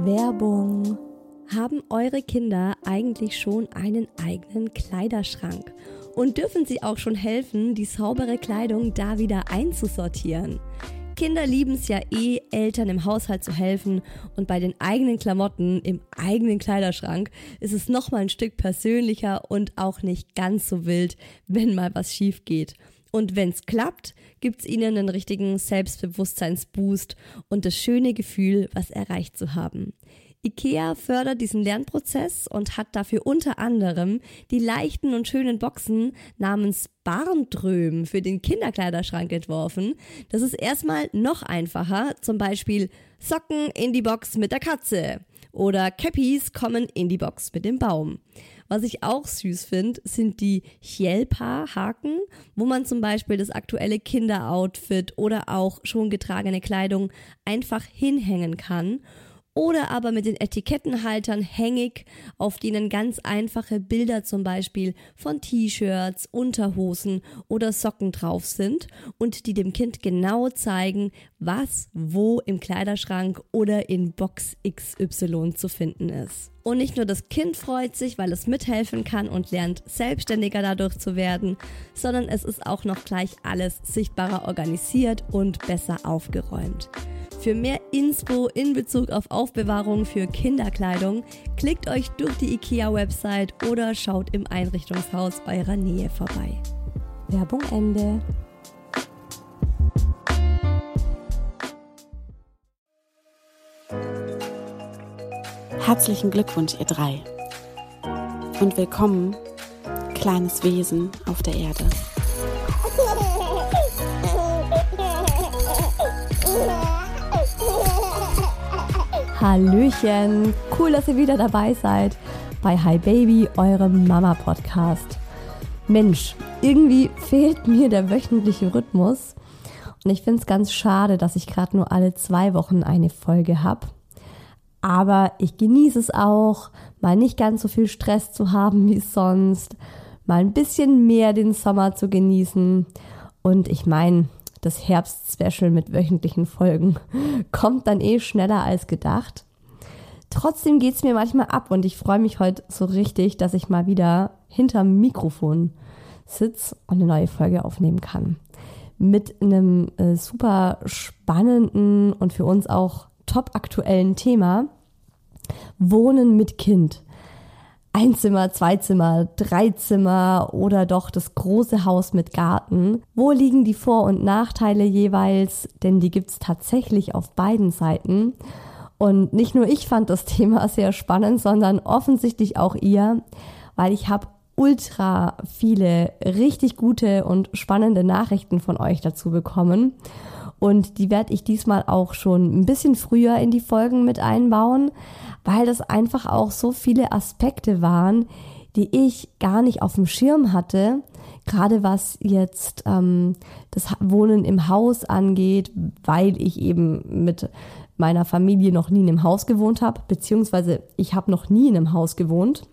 Werbung. Haben eure Kinder eigentlich schon einen eigenen Kleiderschrank? Und dürfen sie auch schon helfen, die saubere Kleidung da wieder einzusortieren? Kinder lieben es ja eh, Eltern im Haushalt zu helfen und bei den eigenen Klamotten im eigenen Kleiderschrank ist es nochmal ein Stück persönlicher und auch nicht ganz so wild, wenn mal was schief geht. Und wenn es klappt, gibt es ihnen einen richtigen Selbstbewusstseinsboost und das schöne Gefühl, was erreicht zu haben. IKEA fördert diesen Lernprozess und hat dafür unter anderem die leichten und schönen Boxen namens Barndröm für den Kinderkleiderschrank entworfen. Das ist erstmal noch einfacher, zum Beispiel Socken in die Box mit der Katze oder Cappies kommen in die Box mit dem Baum. Was ich auch süß finde, sind die Chelpa-Haken, wo man zum Beispiel das aktuelle Kinderoutfit oder auch schon getragene Kleidung einfach hinhängen kann oder aber mit den Etikettenhaltern hängig, auf denen ganz einfache Bilder zum Beispiel von T-Shirts, Unterhosen oder Socken drauf sind und die dem Kind genau zeigen, was wo im Kleiderschrank oder in Box XY zu finden ist. Und nicht nur das Kind freut sich, weil es mithelfen kann und lernt selbstständiger dadurch zu werden, sondern es ist auch noch gleich alles sichtbarer organisiert und besser aufgeräumt. Für mehr Inspo in Bezug auf Aufbewahrung für Kinderkleidung klickt euch durch die IKEA-Website oder schaut im Einrichtungshaus eurer Nähe vorbei. Werbung Ende. Herzlichen Glückwunsch, ihr drei. Und willkommen, kleines Wesen auf der Erde. Hallöchen, cool, dass ihr wieder dabei seid bei Hi Baby, eurem Mama-Podcast. Mensch, irgendwie fehlt mir der wöchentliche Rhythmus und ich finde es ganz schade, dass ich gerade nur alle zwei Wochen eine Folge habe. Aber ich genieße es auch, mal nicht ganz so viel Stress zu haben wie sonst, mal ein bisschen mehr den Sommer zu genießen. Und ich meine, das Herbst-Special mit wöchentlichen Folgen kommt dann eh schneller als gedacht. Trotzdem geht es mir manchmal ab und ich freue mich heute so richtig, dass ich mal wieder hinterm Mikrofon sitze und eine neue Folge aufnehmen kann. Mit einem äh, super spannenden und für uns auch top aktuellen Thema. Wohnen mit Kind. Ein Zimmer, zwei Zimmer, drei Zimmer oder doch das große Haus mit Garten. Wo liegen die Vor- und Nachteile jeweils? Denn die gibt's tatsächlich auf beiden Seiten. Und nicht nur ich fand das Thema sehr spannend, sondern offensichtlich auch ihr, weil ich habe ultra viele richtig gute und spannende Nachrichten von euch dazu bekommen. Und die werde ich diesmal auch schon ein bisschen früher in die Folgen mit einbauen, weil das einfach auch so viele Aspekte waren, die ich gar nicht auf dem Schirm hatte. Gerade was jetzt ähm, das Wohnen im Haus angeht, weil ich eben mit meiner Familie noch nie in einem Haus gewohnt habe, beziehungsweise ich habe noch nie in einem Haus gewohnt.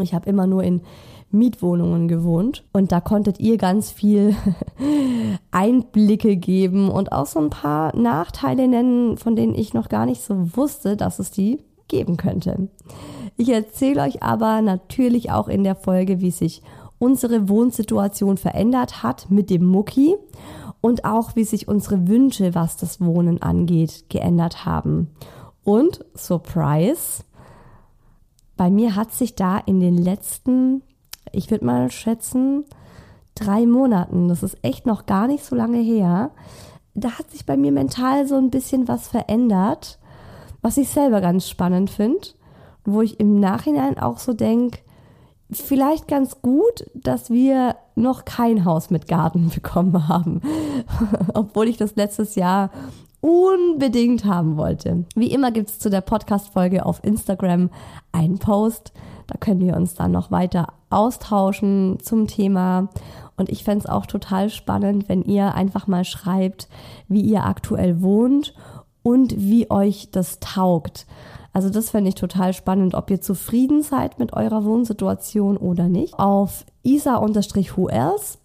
Ich habe immer nur in Mietwohnungen gewohnt und da konntet ihr ganz viel Einblicke geben und auch so ein paar Nachteile nennen, von denen ich noch gar nicht so wusste, dass es die geben könnte. Ich erzähle euch aber natürlich auch in der Folge, wie sich unsere Wohnsituation verändert hat mit dem Mucki und auch wie sich unsere Wünsche, was das Wohnen angeht, geändert haben. Und Surprise, bei mir hat sich da in den letzten ich würde mal schätzen, drei Monaten. Das ist echt noch gar nicht so lange her. Da hat sich bei mir mental so ein bisschen was verändert, was ich selber ganz spannend finde. Wo ich im Nachhinein auch so denke, vielleicht ganz gut, dass wir noch kein Haus mit Garten bekommen haben. Obwohl ich das letztes Jahr unbedingt haben wollte. Wie immer gibt es zu der Podcast-Folge auf Instagram einen Post. Da können wir uns dann noch weiter austauschen zum Thema. Und ich fände es auch total spannend, wenn ihr einfach mal schreibt, wie ihr aktuell wohnt und wie euch das taugt. Also das fände ich total spannend, ob ihr zufrieden seid mit eurer Wohnsituation oder nicht. Auf isa-whoelse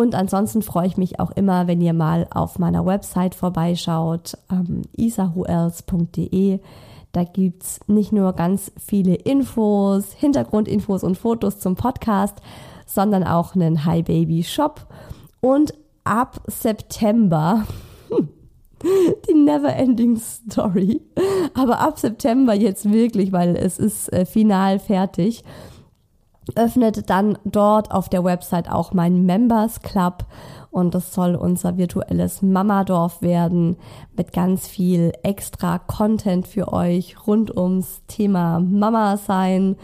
und ansonsten freue ich mich auch immer, wenn ihr mal auf meiner Website vorbeischaut, ähm, isawhoelse.de Da gibt es nicht nur ganz viele Infos, Hintergrundinfos und Fotos zum Podcast, sondern auch einen Hi Baby Shop. Und ab September, die never ending story, aber ab September jetzt wirklich, weil es ist äh, final fertig, öffnet dann dort auf der Website auch mein Members Club und das soll unser virtuelles Mamadorf werden mit ganz viel extra Content für euch rund ums Thema Mama sein,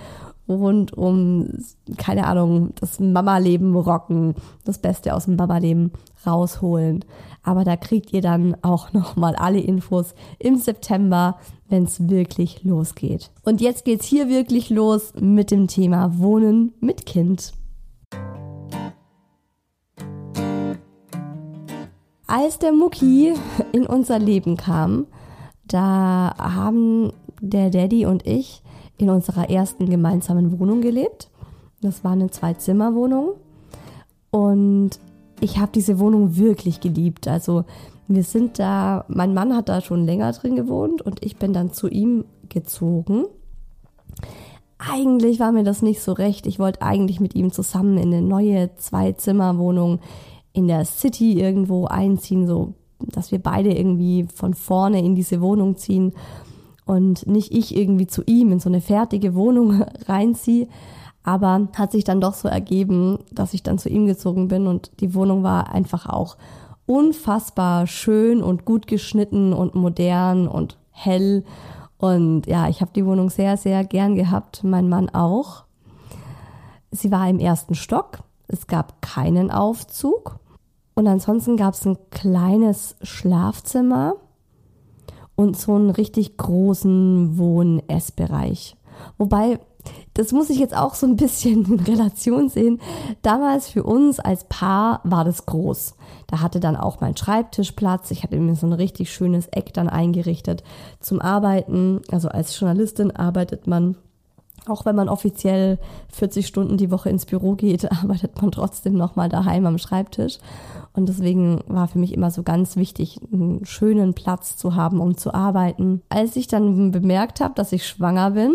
rund um, keine Ahnung, das Mama-Leben rocken, das Beste aus dem Mama-Leben rausholen. Aber da kriegt ihr dann auch nochmal alle Infos im September, wenn es wirklich losgeht. Und jetzt geht's hier wirklich los mit dem Thema Wohnen mit Kind. Als der Mucki in unser Leben kam, da haben der Daddy und ich in unserer ersten gemeinsamen Wohnung gelebt. Das war eine Zwei-Zimmer-Wohnung. Und ich habe diese Wohnung wirklich geliebt. Also wir sind da, mein Mann hat da schon länger drin gewohnt und ich bin dann zu ihm gezogen. Eigentlich war mir das nicht so recht. Ich wollte eigentlich mit ihm zusammen in eine neue Zwei-Zimmer-Wohnung in der City irgendwo einziehen, so dass wir beide irgendwie von vorne in diese Wohnung ziehen und nicht ich irgendwie zu ihm in so eine fertige Wohnung reinziehe. Aber hat sich dann doch so ergeben, dass ich dann zu ihm gezogen bin und die Wohnung war einfach auch unfassbar schön und gut geschnitten und modern und hell. Und ja, ich habe die Wohnung sehr, sehr gern gehabt, mein Mann auch. Sie war im ersten Stock, es gab keinen Aufzug und ansonsten gab es ein kleines Schlafzimmer und so einen richtig großen Wohn-Essbereich. Wobei, das muss ich jetzt auch so ein bisschen in Relation sehen. Damals für uns als Paar war das groß. Da hatte dann auch mein Schreibtisch Platz. Ich hatte mir so ein richtig schönes Eck dann eingerichtet zum Arbeiten. Also als Journalistin arbeitet man auch wenn man offiziell 40 Stunden die Woche ins Büro geht, arbeitet man trotzdem nochmal daheim am Schreibtisch. Und deswegen war für mich immer so ganz wichtig, einen schönen Platz zu haben, um zu arbeiten. Als ich dann bemerkt habe, dass ich schwanger bin,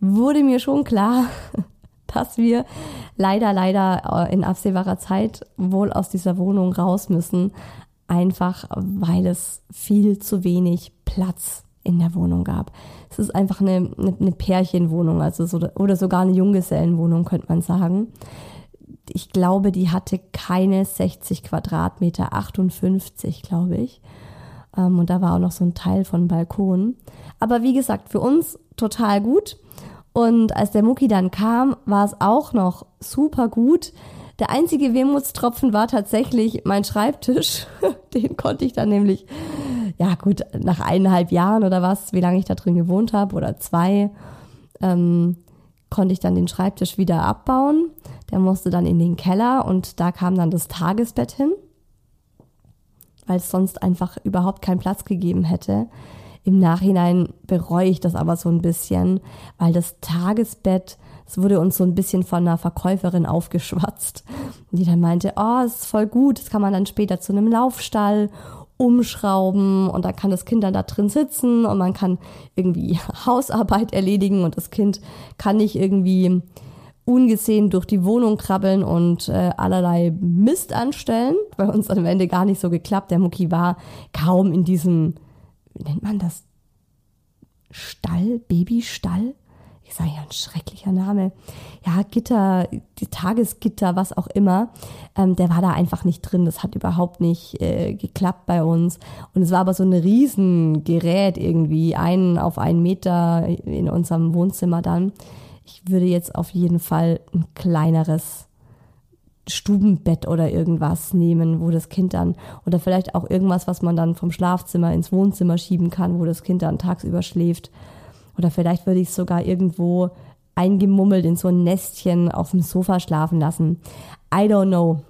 wurde mir schon klar, dass wir leider, leider äh, in absehbarer Zeit wohl aus dieser Wohnung raus müssen. Einfach weil es viel zu wenig Platz in der Wohnung gab. Es ist einfach eine, eine, Pärchenwohnung, also so, oder sogar eine Junggesellenwohnung, könnte man sagen. Ich glaube, die hatte keine 60 Quadratmeter, 58, glaube ich. Ähm, und da war auch noch so ein Teil von Balkon. Aber wie gesagt, für uns total gut. Und als der Mucki dann kam, war es auch noch super gut. Der einzige Wehmutstropfen war tatsächlich mein Schreibtisch. Den konnte ich dann nämlich ja gut, nach eineinhalb Jahren oder was, wie lange ich da drin gewohnt habe oder zwei, ähm, konnte ich dann den Schreibtisch wieder abbauen. Der musste dann in den Keller und da kam dann das Tagesbett hin, weil es sonst einfach überhaupt keinen Platz gegeben hätte. Im Nachhinein bereue ich das aber so ein bisschen, weil das Tagesbett, es wurde uns so ein bisschen von einer Verkäuferin aufgeschwatzt, die dann meinte, oh, es ist voll gut, das kann man dann später zu einem Laufstall umschrauben und da kann das Kind dann da drin sitzen und man kann irgendwie Hausarbeit erledigen und das Kind kann nicht irgendwie ungesehen durch die Wohnung krabbeln und äh, allerlei Mist anstellen. Bei uns am Ende gar nicht so geklappt. Der Mucki war kaum in diesem, nennt man das? Stall, Babystall? ich sage ja, ein schrecklicher Name, ja, Gitter, Tagesgitter, was auch immer, ähm, der war da einfach nicht drin. Das hat überhaupt nicht äh, geklappt bei uns. Und es war aber so ein Riesengerät irgendwie, einen auf einen Meter in unserem Wohnzimmer dann. Ich würde jetzt auf jeden Fall ein kleineres Stubenbett oder irgendwas nehmen, wo das Kind dann, oder vielleicht auch irgendwas, was man dann vom Schlafzimmer ins Wohnzimmer schieben kann, wo das Kind dann tagsüber schläft. Oder vielleicht würde ich es sogar irgendwo eingemummelt in so ein Nestchen auf dem Sofa schlafen lassen. I don't know.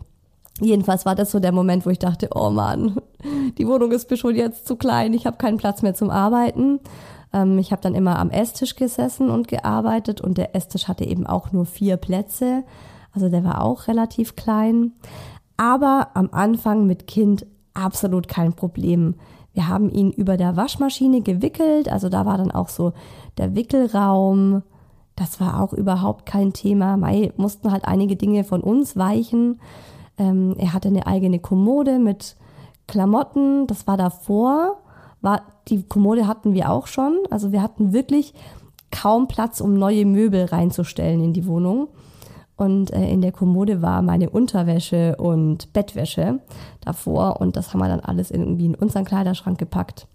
Jedenfalls war das so der Moment, wo ich dachte, oh Mann, die Wohnung ist mir schon jetzt zu klein, ich habe keinen Platz mehr zum Arbeiten. Ähm, ich habe dann immer am Esstisch gesessen und gearbeitet und der Esstisch hatte eben auch nur vier Plätze. Also der war auch relativ klein. Aber am Anfang mit Kind absolut kein Problem. Wir haben ihn über der Waschmaschine gewickelt, also da war dann auch so der Wickelraum. Das war auch überhaupt kein Thema. Mai mussten halt einige Dinge von uns weichen. Ähm, er hatte eine eigene Kommode mit Klamotten. Das war davor. War, die Kommode hatten wir auch schon. Also wir hatten wirklich kaum Platz, um neue Möbel reinzustellen in die Wohnung. Und äh, in der Kommode war meine Unterwäsche und Bettwäsche davor. Und das haben wir dann alles irgendwie in unseren Kleiderschrank gepackt.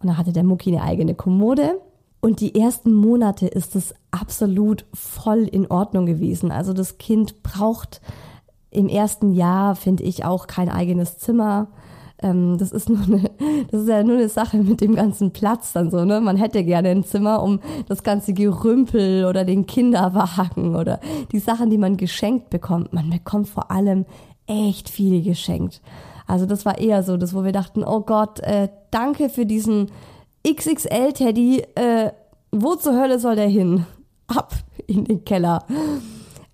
Und da hatte der Mucki eine eigene Kommode. Und die ersten Monate ist es absolut voll in Ordnung gewesen. Also das Kind braucht im ersten Jahr, finde ich, auch kein eigenes Zimmer. Ähm, das ist nur eine, das ist ja nur eine Sache mit dem ganzen Platz dann so, ne? Man hätte gerne ein Zimmer, um das ganze Gerümpel oder den Kinderwagen oder die Sachen, die man geschenkt bekommt. Man bekommt vor allem echt viele geschenkt. Also das war eher so, das, wo wir dachten, oh Gott, äh, danke für diesen XXL-Teddy. Äh, wo zur Hölle soll der hin? Ab in den Keller.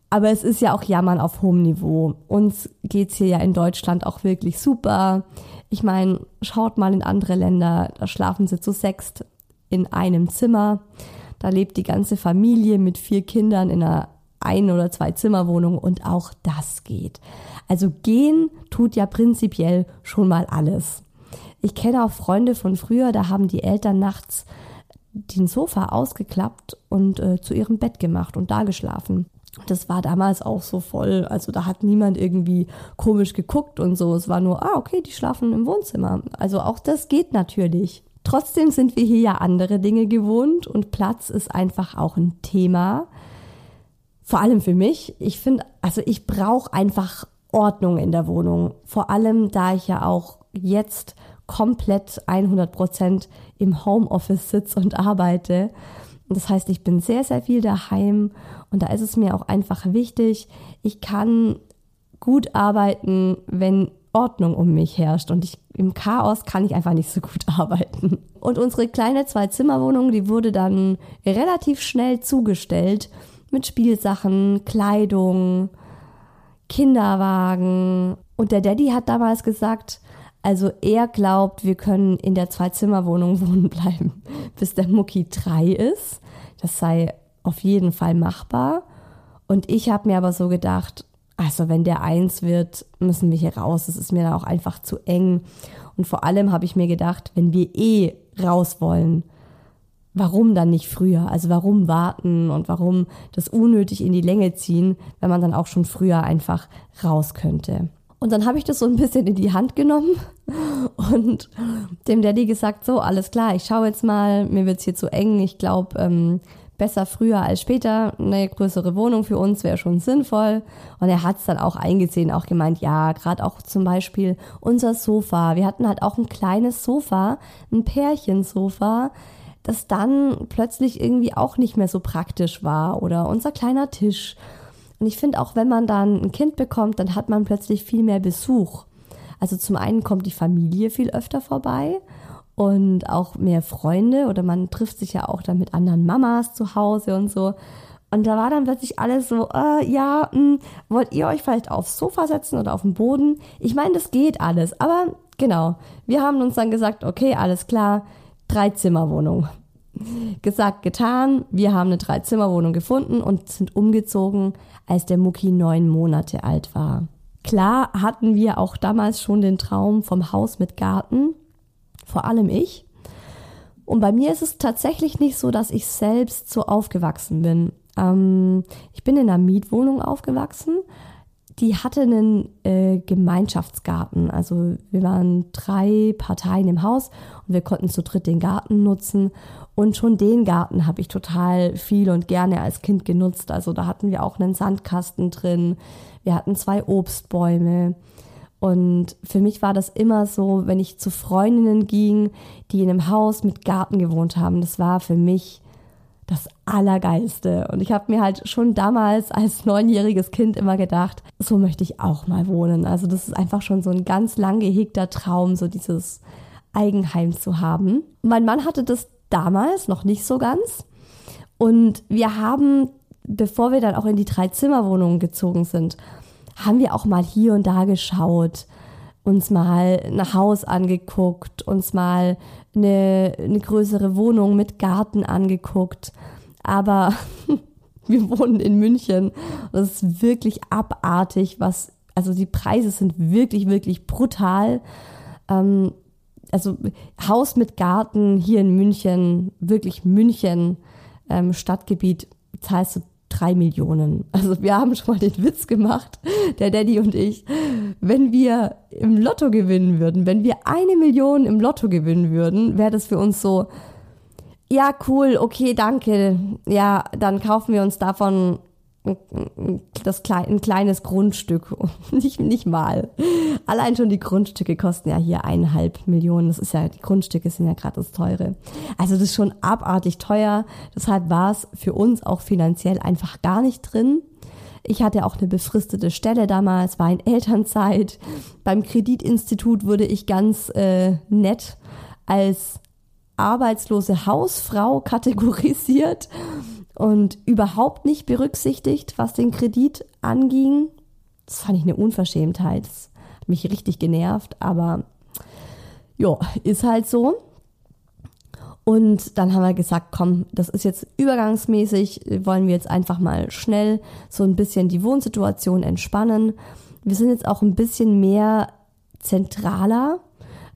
Aber es ist ja auch Jammern auf hohem Niveau. Uns geht's hier ja in Deutschland auch wirklich super. Ich meine, schaut mal in andere Länder, da schlafen sie zu sechst in einem Zimmer. Da lebt die ganze Familie mit vier Kindern in einer ein- oder zwei Zimmerwohnung und auch das geht. Also gehen tut ja prinzipiell schon mal alles. Ich kenne auch Freunde von früher, da haben die Eltern nachts den Sofa ausgeklappt und äh, zu ihrem Bett gemacht und da geschlafen. Das war damals auch so voll. Also da hat niemand irgendwie komisch geguckt und so. Es war nur, ah, okay, die schlafen im Wohnzimmer. Also auch das geht natürlich. Trotzdem sind wir hier ja andere Dinge gewohnt und Platz ist einfach auch ein Thema. Vor allem für mich. Ich finde, also ich brauche einfach Ordnung in der Wohnung. Vor allem, da ich ja auch jetzt komplett 100 Prozent im Homeoffice sitze und arbeite. Das heißt, ich bin sehr, sehr viel daheim und da ist es mir auch einfach wichtig, ich kann gut arbeiten, wenn Ordnung um mich herrscht und ich, im Chaos kann ich einfach nicht so gut arbeiten. Und unsere kleine Zwei-Zimmer-Wohnung, die wurde dann relativ schnell zugestellt mit Spielsachen, Kleidung, Kinderwagen. Und der Daddy hat damals gesagt, also er glaubt, wir können in der Zwei-Zimmer-Wohnung wohnen bleiben, bis der Mucki drei ist. Das sei auf jeden Fall machbar. Und ich habe mir aber so gedacht, also wenn der eins wird, müssen wir hier raus. Das ist mir dann auch einfach zu eng. Und vor allem habe ich mir gedacht, wenn wir eh raus wollen, warum dann nicht früher? Also warum warten und warum das unnötig in die Länge ziehen, wenn man dann auch schon früher einfach raus könnte? Und dann habe ich das so ein bisschen in die Hand genommen und dem Daddy gesagt, so, alles klar, ich schaue jetzt mal, mir wird's hier zu eng. Ich glaube, ähm, besser früher als später. Eine größere Wohnung für uns wäre schon sinnvoll. Und er hat's dann auch eingesehen, auch gemeint, ja, gerade auch zum Beispiel unser Sofa. Wir hatten halt auch ein kleines Sofa, ein Pärchensofa, das dann plötzlich irgendwie auch nicht mehr so praktisch war. Oder unser kleiner Tisch. Und ich finde auch, wenn man dann ein Kind bekommt, dann hat man plötzlich viel mehr Besuch. Also zum einen kommt die Familie viel öfter vorbei und auch mehr Freunde oder man trifft sich ja auch dann mit anderen Mamas zu Hause und so. Und da war dann plötzlich alles so, äh, ja, mh, hm, wollt ihr euch vielleicht aufs Sofa setzen oder auf den Boden? Ich meine, das geht alles, aber genau, wir haben uns dann gesagt, okay, alles klar, Dreizimmerwohnung. Gesagt, getan, wir haben eine Dreizimmerwohnung gefunden und sind umgezogen, als der Mucki neun Monate alt war. Klar hatten wir auch damals schon den Traum vom Haus mit Garten, vor allem ich. Und bei mir ist es tatsächlich nicht so, dass ich selbst so aufgewachsen bin. Ähm, ich bin in einer Mietwohnung aufgewachsen. Die hatte einen äh, Gemeinschaftsgarten. Also wir waren drei Parteien im Haus und wir konnten zu dritt den Garten nutzen. Und schon den Garten habe ich total viel und gerne als Kind genutzt. Also da hatten wir auch einen Sandkasten drin. Wir hatten zwei Obstbäume. Und für mich war das immer so, wenn ich zu Freundinnen ging, die in einem Haus mit Garten gewohnt haben, das war für mich das Allergeilste. Und ich habe mir halt schon damals als neunjähriges Kind immer gedacht, so möchte ich auch mal wohnen. Also das ist einfach schon so ein ganz lang gehegter Traum, so dieses Eigenheim zu haben. Mein Mann hatte das damals noch nicht so ganz. Und wir haben, bevor wir dann auch in die Drei-Zimmer-Wohnungen gezogen sind, haben wir auch mal hier und da geschaut. uns mal ein Haus angeguckt, uns mal eine, eine größere Wohnung mit Garten angeguckt. Aber wir wohnen in München. Das ist wirklich abartig, was, also die Preise sind wirklich, wirklich brutal. Ähm, also Haus mit Garten hier in München, wirklich München, ähm, Stadtgebiet, zahlst du drei Millionen. Also wir haben schon mal den Witz gemacht, der Daddy und ich, wenn wir im Lotto gewinnen würden, wenn wir eine Million im Lotto gewinnen würden, wäre das für uns so, ja, cool, okay, danke. Ja, dann kaufen wir uns davon das ein kleines Grundstück. Nicht, nicht mal. Allein schon die Grundstücke kosten ja hier eineinhalb Millionen. Das ist ja, die Grundstücke sind ja gerade das teure. Also das ist schon abartig teuer. Deshalb war es für uns auch finanziell einfach gar nicht drin. Ich hatte auch eine befristete Stelle damals, war in Elternzeit. Beim Kreditinstitut wurde ich ganz äh, nett als arbeitslose Hausfrau kategorisiert und überhaupt nicht berücksichtigt, was den Kredit anging. Das fand ich eine Unverschämtheit. Das hat mich richtig genervt, aber ja, ist halt so. Und dann haben wir gesagt, komm, das ist jetzt übergangsmäßig, wollen wir jetzt einfach mal schnell so ein bisschen die Wohnsituation entspannen. Wir sind jetzt auch ein bisschen mehr zentraler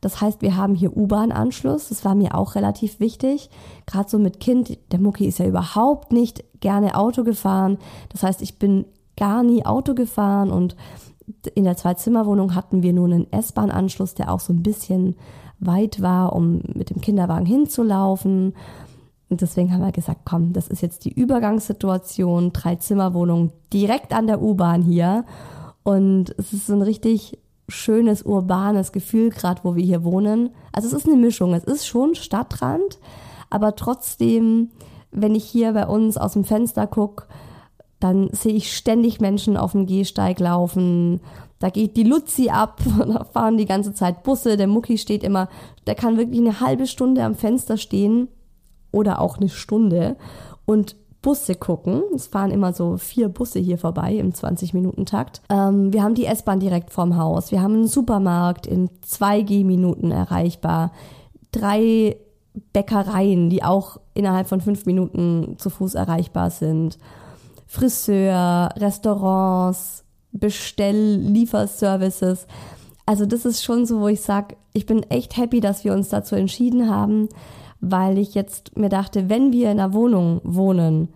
das heißt, wir haben hier U-Bahn-Anschluss. Das war mir auch relativ wichtig. Gerade so mit Kind. Der Mucki ist ja überhaupt nicht gerne Auto gefahren. Das heißt, ich bin gar nie Auto gefahren und in der Zwei-Zimmer-Wohnung hatten wir nur einen S-Bahn-Anschluss, der auch so ein bisschen weit war, um mit dem Kinderwagen hinzulaufen. Und deswegen haben wir gesagt, komm, das ist jetzt die Übergangssituation, Drei-Zimmer-Wohnung direkt an der U-Bahn hier. Und es ist so ein richtig schönes, urbanes Gefühl, gerade wo wir hier wohnen. Also es ist eine Mischung. Es ist schon Stadtrand, aber trotzdem, wenn ich hier bei uns aus dem Fenster gucke, dann sehe ich ständig Menschen auf dem Gehsteig laufen. Da geht die Luzi ab, da fahren die ganze Zeit Busse. Der Mucki steht immer, der kann wirklich eine halbe Stunde am Fenster stehen oder auch eine Stunde und Busse gucken. Es fahren immer so vier Busse hier vorbei im 20-Minuten-Takt. Ähm, wir haben die S-Bahn direkt vorm Haus. Wir haben einen Supermarkt in zwei Gehminuten erreichbar. Drei Bäckereien, die auch innerhalb von fünf Minuten zu Fuß erreichbar sind. Friseur, Restaurants, Bestell-, Lieferservices. Also das ist schon so, wo ich sage, ich bin echt happy, dass wir uns dazu entschieden haben, weil ich jetzt mir dachte, wenn wir in einer Wohnung wohnen,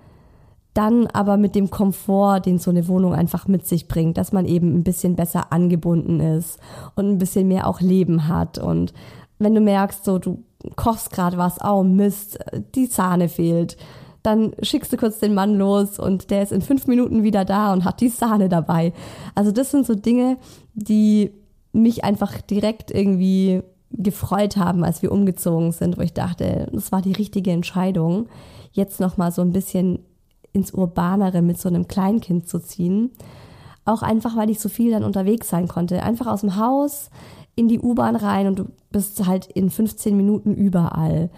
dann aber mit dem Komfort, den so eine Wohnung einfach mit sich bringt, dass man eben ein bisschen besser angebunden ist und ein bisschen mehr auch Leben hat. Und wenn du merkst, so du kochst gerade was, oh Mist, die Sahne fehlt, dann schickst du kurz den Mann los und der ist in fünf Minuten wieder da und hat die Sahne dabei. Also das sind so Dinge, die mich einfach direkt irgendwie gefreut haben, als wir umgezogen sind, wo ich dachte, das war die richtige Entscheidung, jetzt noch mal so ein bisschen ins urbanere mit so einem Kleinkind zu ziehen. Auch einfach, weil ich so viel dann unterwegs sein konnte. Einfach aus dem Haus in die U-Bahn rein und du bist halt in 15 Minuten überall.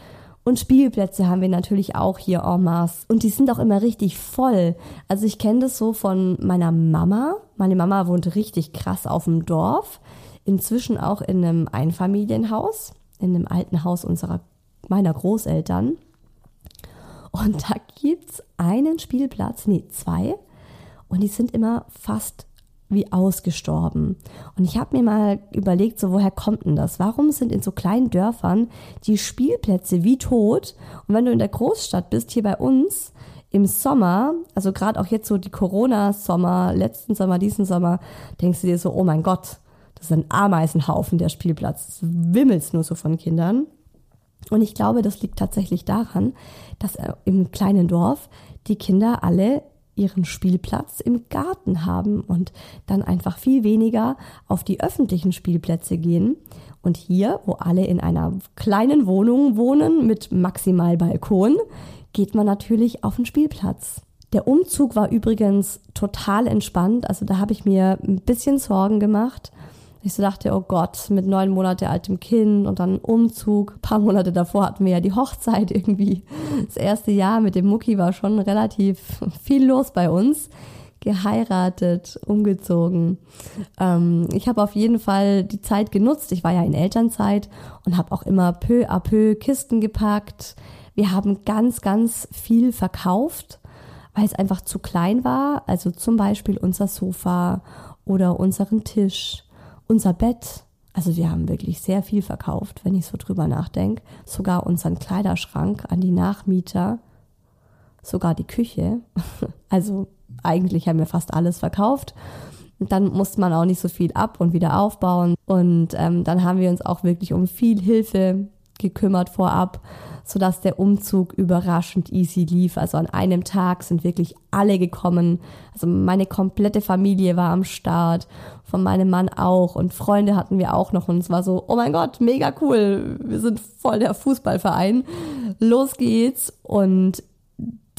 Und Spielplätze haben wir natürlich auch hier en masse. Und die sind auch immer richtig voll. Also ich kenne das so von meiner Mama. Meine Mama wohnt richtig krass auf dem Dorf inzwischen auch in einem Einfamilienhaus, in einem alten Haus unserer, meiner Großeltern. Und da gibt es einen Spielplatz, nee, zwei. Und die sind immer fast wie ausgestorben. Und ich habe mir mal überlegt, so woher kommt denn das? Warum sind in so kleinen Dörfern die Spielplätze wie tot? Und wenn du in der Großstadt bist, hier bei uns, im Sommer, also gerade auch jetzt so die Corona-Sommer, letzten Sommer, diesen Sommer, denkst du dir so, oh mein Gott, das ist ein Ameisenhaufen, der Spielplatz. Wimmelt nur so von Kindern. Und ich glaube, das liegt tatsächlich daran, dass äh, im kleinen Dorf die Kinder alle ihren Spielplatz im Garten haben und dann einfach viel weniger auf die öffentlichen Spielplätze gehen. Und hier, wo alle in einer kleinen Wohnung wohnen mit maximal Balkon, geht man natürlich auf den Spielplatz. Der Umzug war übrigens total entspannt. Also da habe ich mir ein bisschen Sorgen gemacht, ich so dachte, oh Gott, mit neun Monate altem Kind und dann Umzug. Ein paar Monate davor hatten wir ja die Hochzeit irgendwie. Das erste Jahr mit dem Mucki war schon relativ viel los bei uns. geheiratet, umgezogen. Ähm, ich habe auf jeden Fall die Zeit genutzt. Ich war ja in Elternzeit und habe auch immer peu à peu Kisten gepackt. Wir haben ganz, ganz viel verkauft, weil es einfach zu klein war. Also zum Beispiel unser Sofa oder unseren Tisch, unser Bett. Also wir haben wirklich sehr viel verkauft, wenn ich so drüber nachdenke. Sogar unseren Kleiderschrank an die Nachmieter, sogar die Küche. Also eigentlich haben wir fast alles verkauft. Dann musste man auch nicht so viel ab und wieder aufbauen. Und ähm, dann haben wir uns auch wirklich um viel Hilfe gekümmert vorab, sodass der Umzug überraschend easy lief. Also an einem Tag sind wirklich alle gekommen. Also meine komplette Familie war am Start, von meinem Mann auch und Freunde hatten wir auch noch und es war so, oh mein Gott, mega cool, wir sind voll der Fußballverein. Los geht's und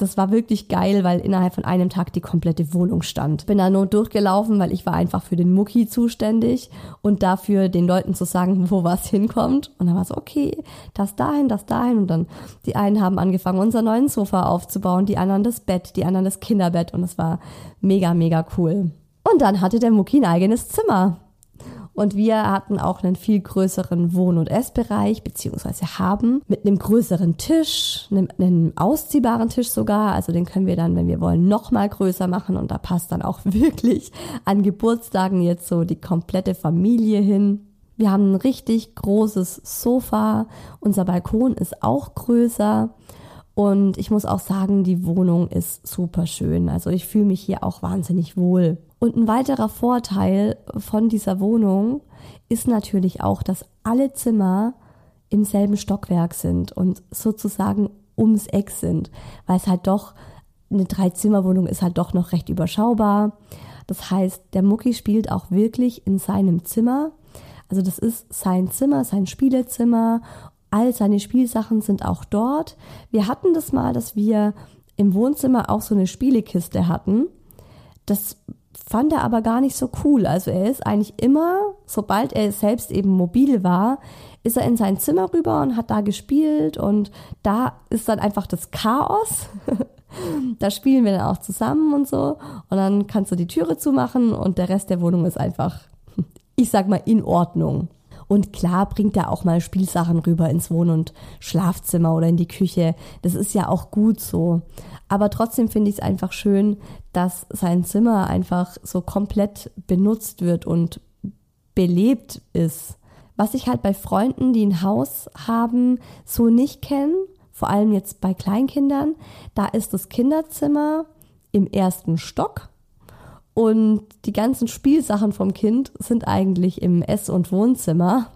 das war wirklich geil, weil innerhalb von einem Tag die komplette Wohnung stand. Bin da nur durchgelaufen, weil ich war einfach für den Mucki zuständig und dafür den Leuten zu sagen, wo was hinkommt. Und dann war so, okay, das dahin, das dahin. Und dann die einen haben angefangen, unser neuen Sofa aufzubauen, die anderen das Bett, die anderen das Kinderbett. Und es war mega, mega cool. Und dann hatte der Mucki ein eigenes Zimmer. Und wir hatten auch einen viel größeren Wohn- und Essbereich, beziehungsweise haben mit einem größeren Tisch, einem, einem ausziehbaren Tisch sogar. Also den können wir dann, wenn wir wollen, nochmal größer machen. Und da passt dann auch wirklich an Geburtstagen jetzt so die komplette Familie hin. Wir haben ein richtig großes Sofa. Unser Balkon ist auch größer. Und ich muss auch sagen, die Wohnung ist super schön. Also ich fühle mich hier auch wahnsinnig wohl. Und ein weiterer Vorteil von dieser Wohnung ist natürlich auch, dass alle Zimmer im selben Stockwerk sind und sozusagen ums Eck sind, weil es halt doch eine Dreizimmerwohnung ist halt doch noch recht überschaubar. Das heißt, der Mucki spielt auch wirklich in seinem Zimmer. Also das ist sein Zimmer, sein Spielezimmer. All seine Spielsachen sind auch dort. Wir hatten das mal, dass wir im Wohnzimmer auch so eine Spielekiste hatten. Das fand er aber gar nicht so cool. Also er ist eigentlich immer, sobald er selbst eben mobil war, ist er in sein Zimmer rüber und hat da gespielt und da ist dann einfach das Chaos. da spielen wir dann auch zusammen und so und dann kannst du die Türe zumachen und der Rest der Wohnung ist einfach, ich sag mal, in Ordnung. Und klar bringt er auch mal Spielsachen rüber ins Wohn- und Schlafzimmer oder in die Küche. Das ist ja auch gut so. Aber trotzdem finde ich es einfach schön, dass sein Zimmer einfach so komplett benutzt wird und belebt ist. Was ich halt bei Freunden, die ein Haus haben, so nicht kenne, vor allem jetzt bei Kleinkindern, da ist das Kinderzimmer im ersten Stock und die ganzen Spielsachen vom Kind sind eigentlich im Ess- und Wohnzimmer,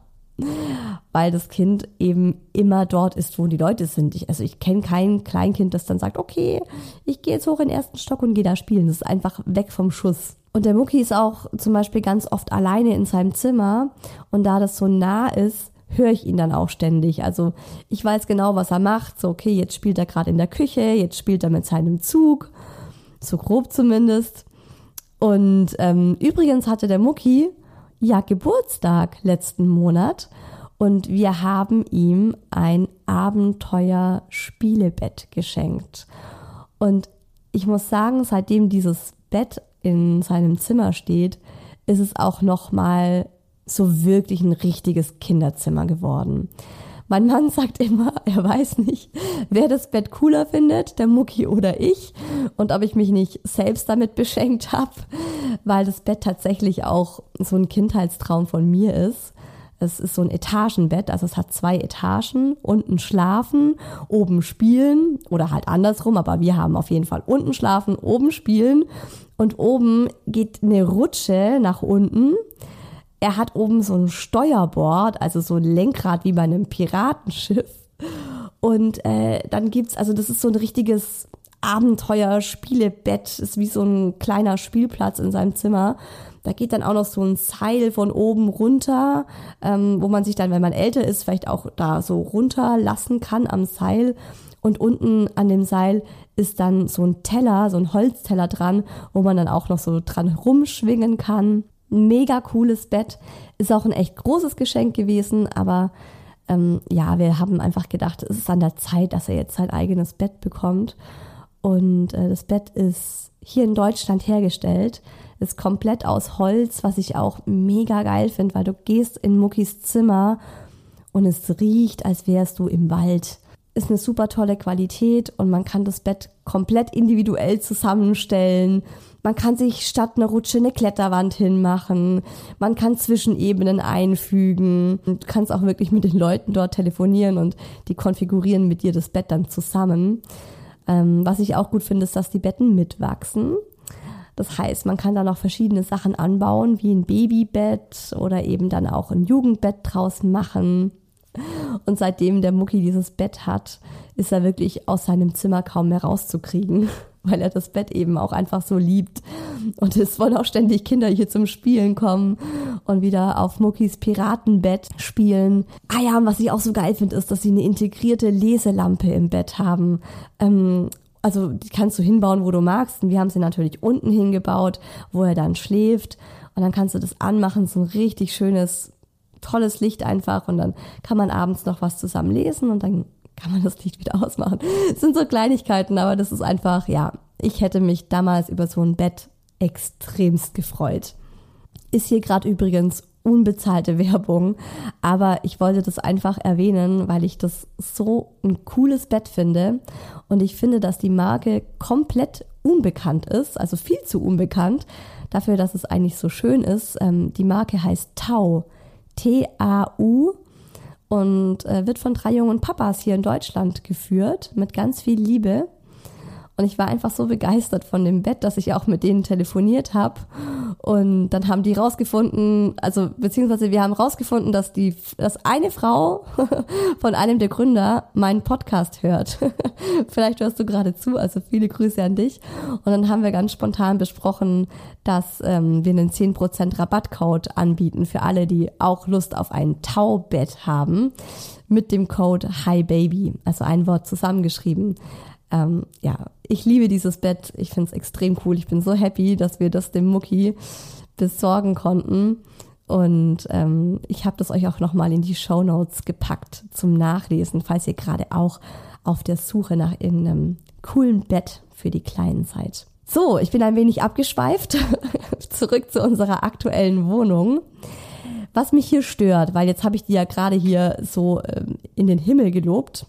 weil das Kind eben immer dort ist, wo die Leute sind. Ich, also ich kenne kein Kleinkind, das dann sagt, okay, ich gehe jetzt hoch in den ersten Stock und gehe da spielen. Das ist einfach weg vom Schuss. Und der Mucki ist auch zum Beispiel ganz oft alleine in seinem Zimmer und da das so nah ist, höre ich ihn dann auch ständig. Also ich weiß genau, was er macht. So, okay, jetzt spielt er gerade in der Küche, jetzt spielt er mit seinem Zug, so grob zumindest. Und ähm, übrigens hatte der Mucki ja Geburtstag letzten Monat und wir haben ihm ein Abenteuer-Spielebett geschenkt. Und ich muss sagen, seitdem dieses Bett in seinem Zimmer steht, ist es auch noch mal so wirklich ein richtiges Kinderzimmer geworden. Mein Mann sagt immer, er weiß nicht, wer das Bett cooler findet, der Mucki oder ich, und ob ich mich nicht selbst damit beschenkt habe, weil das Bett tatsächlich auch so ein Kindheitstraum von mir ist. Es ist so ein Etagenbett, also es hat zwei Etagen, unten schlafen, oben spielen oder halt andersrum, aber wir haben auf jeden Fall unten schlafen, oben spielen und oben geht eine Rutsche nach unten er hat oben so ein Steuerbord, also so ein Lenkrad wie bei einem Piratenschiff. Und äh, dann gibt's, also das ist so ein richtiges Abenteuer-Spielebett, ist wie so ein kleiner Spielplatz in seinem Zimmer. Da geht dann auch noch so ein Seil von oben runter, ähm, wo man sich dann, wenn man älter ist, vielleicht auch da so runterlassen kann am Seil. Und unten an dem Seil ist dann so ein Teller, so ein Holzteller dran, wo man dann auch noch so dran rumschwingen kann mega cooles Bett. Ist auch ein echt großes Geschenk gewesen, aber ähm, ja, wir haben einfach gedacht, es ist an der Zeit, dass er jetzt sein eigenes Bett bekommt. Und äh, das Bett ist hier in Deutschland hergestellt, ist komplett aus Holz, was ich auch mega geil finde, weil du gehst in Muckis Zimmer und es riecht, als wärst du im Wald. Ist eine super tolle Qualität und man kann das Bett komplett individuell zusammenstellen. Man kann sich statt einer Rutsche eine Kletterwand hinmachen. Man kann Zwischenebenen einfügen. Du kannst auch wirklich mit den Leuten dort telefonieren und die konfigurieren mit dir das Bett dann zusammen. Ähm, was ich auch gut finde, ist, dass die Betten mitwachsen. Das heißt, man kann da noch verschiedene Sachen anbauen, wie ein Babybett oder eben dann auch ein Jugendbett draus machen. Und seitdem der Mucki dieses Bett hat, ist er wirklich aus seinem Zimmer kaum mehr rauszukriegen, weil er das Bett eben auch einfach so liebt. Und es wollen auch ständig Kinder hier zum Spielen kommen und wieder auf Muckis Piratenbett spielen. Ah ja, und was ich auch so geil finde, ist, dass sie eine integrierte Leselampe im Bett haben. Ähm, also die kannst du hinbauen, wo du magst. Und wir haben sie natürlich unten hingebaut, wo er dann schläft. Und dann kannst du das anmachen, so ein richtig schönes tolles Licht einfach und dann kann man abends noch was zusammen lesen und dann kann man das Licht wieder ausmachen. Das sind so Kleinigkeiten, aber das ist einfach, ja, ich hätte mich damals über so ein Bett extremst gefreut. Ist hier gerade übrigens unbezahlte Werbung, aber ich wollte das einfach erwähnen, weil ich das so ein cooles Bett finde und ich finde, dass die Marke komplett unbekannt ist, also viel zu unbekannt, dafür, dass es eigentlich so schön ist. Ähm, die Marke heißt Tau. T-A-U und äh, wird von drei jungen Papas hier in Deutschland geführt mit ganz viel Liebe. Und ich war einfach so begeistert von dem Bett, dass ich auch mit denen telefoniert habe. Und dann haben die rausgefunden, also beziehungsweise wir haben rausgefunden, dass die, dass eine Frau von einem der Gründer meinen Podcast hört. Vielleicht hörst du gerade zu, also viele Grüße an dich. Und dann haben wir ganz spontan besprochen, dass ähm, wir einen 10% Rabattcode anbieten für alle, die auch Lust auf ein Taubett haben, mit dem Code HiBaby, also ein Wort zusammengeschrieben. Ähm, ja, ich liebe dieses Bett. Ich finde es extrem cool. Ich bin so happy, dass wir das dem Mucki besorgen konnten. Und ähm, ich habe das euch auch nochmal in die Show Notes gepackt zum Nachlesen, falls ihr gerade auch auf der Suche nach irgendeinem coolen Bett für die Kleinen seid. So, ich bin ein wenig abgeschweift. Zurück zu unserer aktuellen Wohnung. Was mich hier stört, weil jetzt habe ich die ja gerade hier so ähm, in den Himmel gelobt.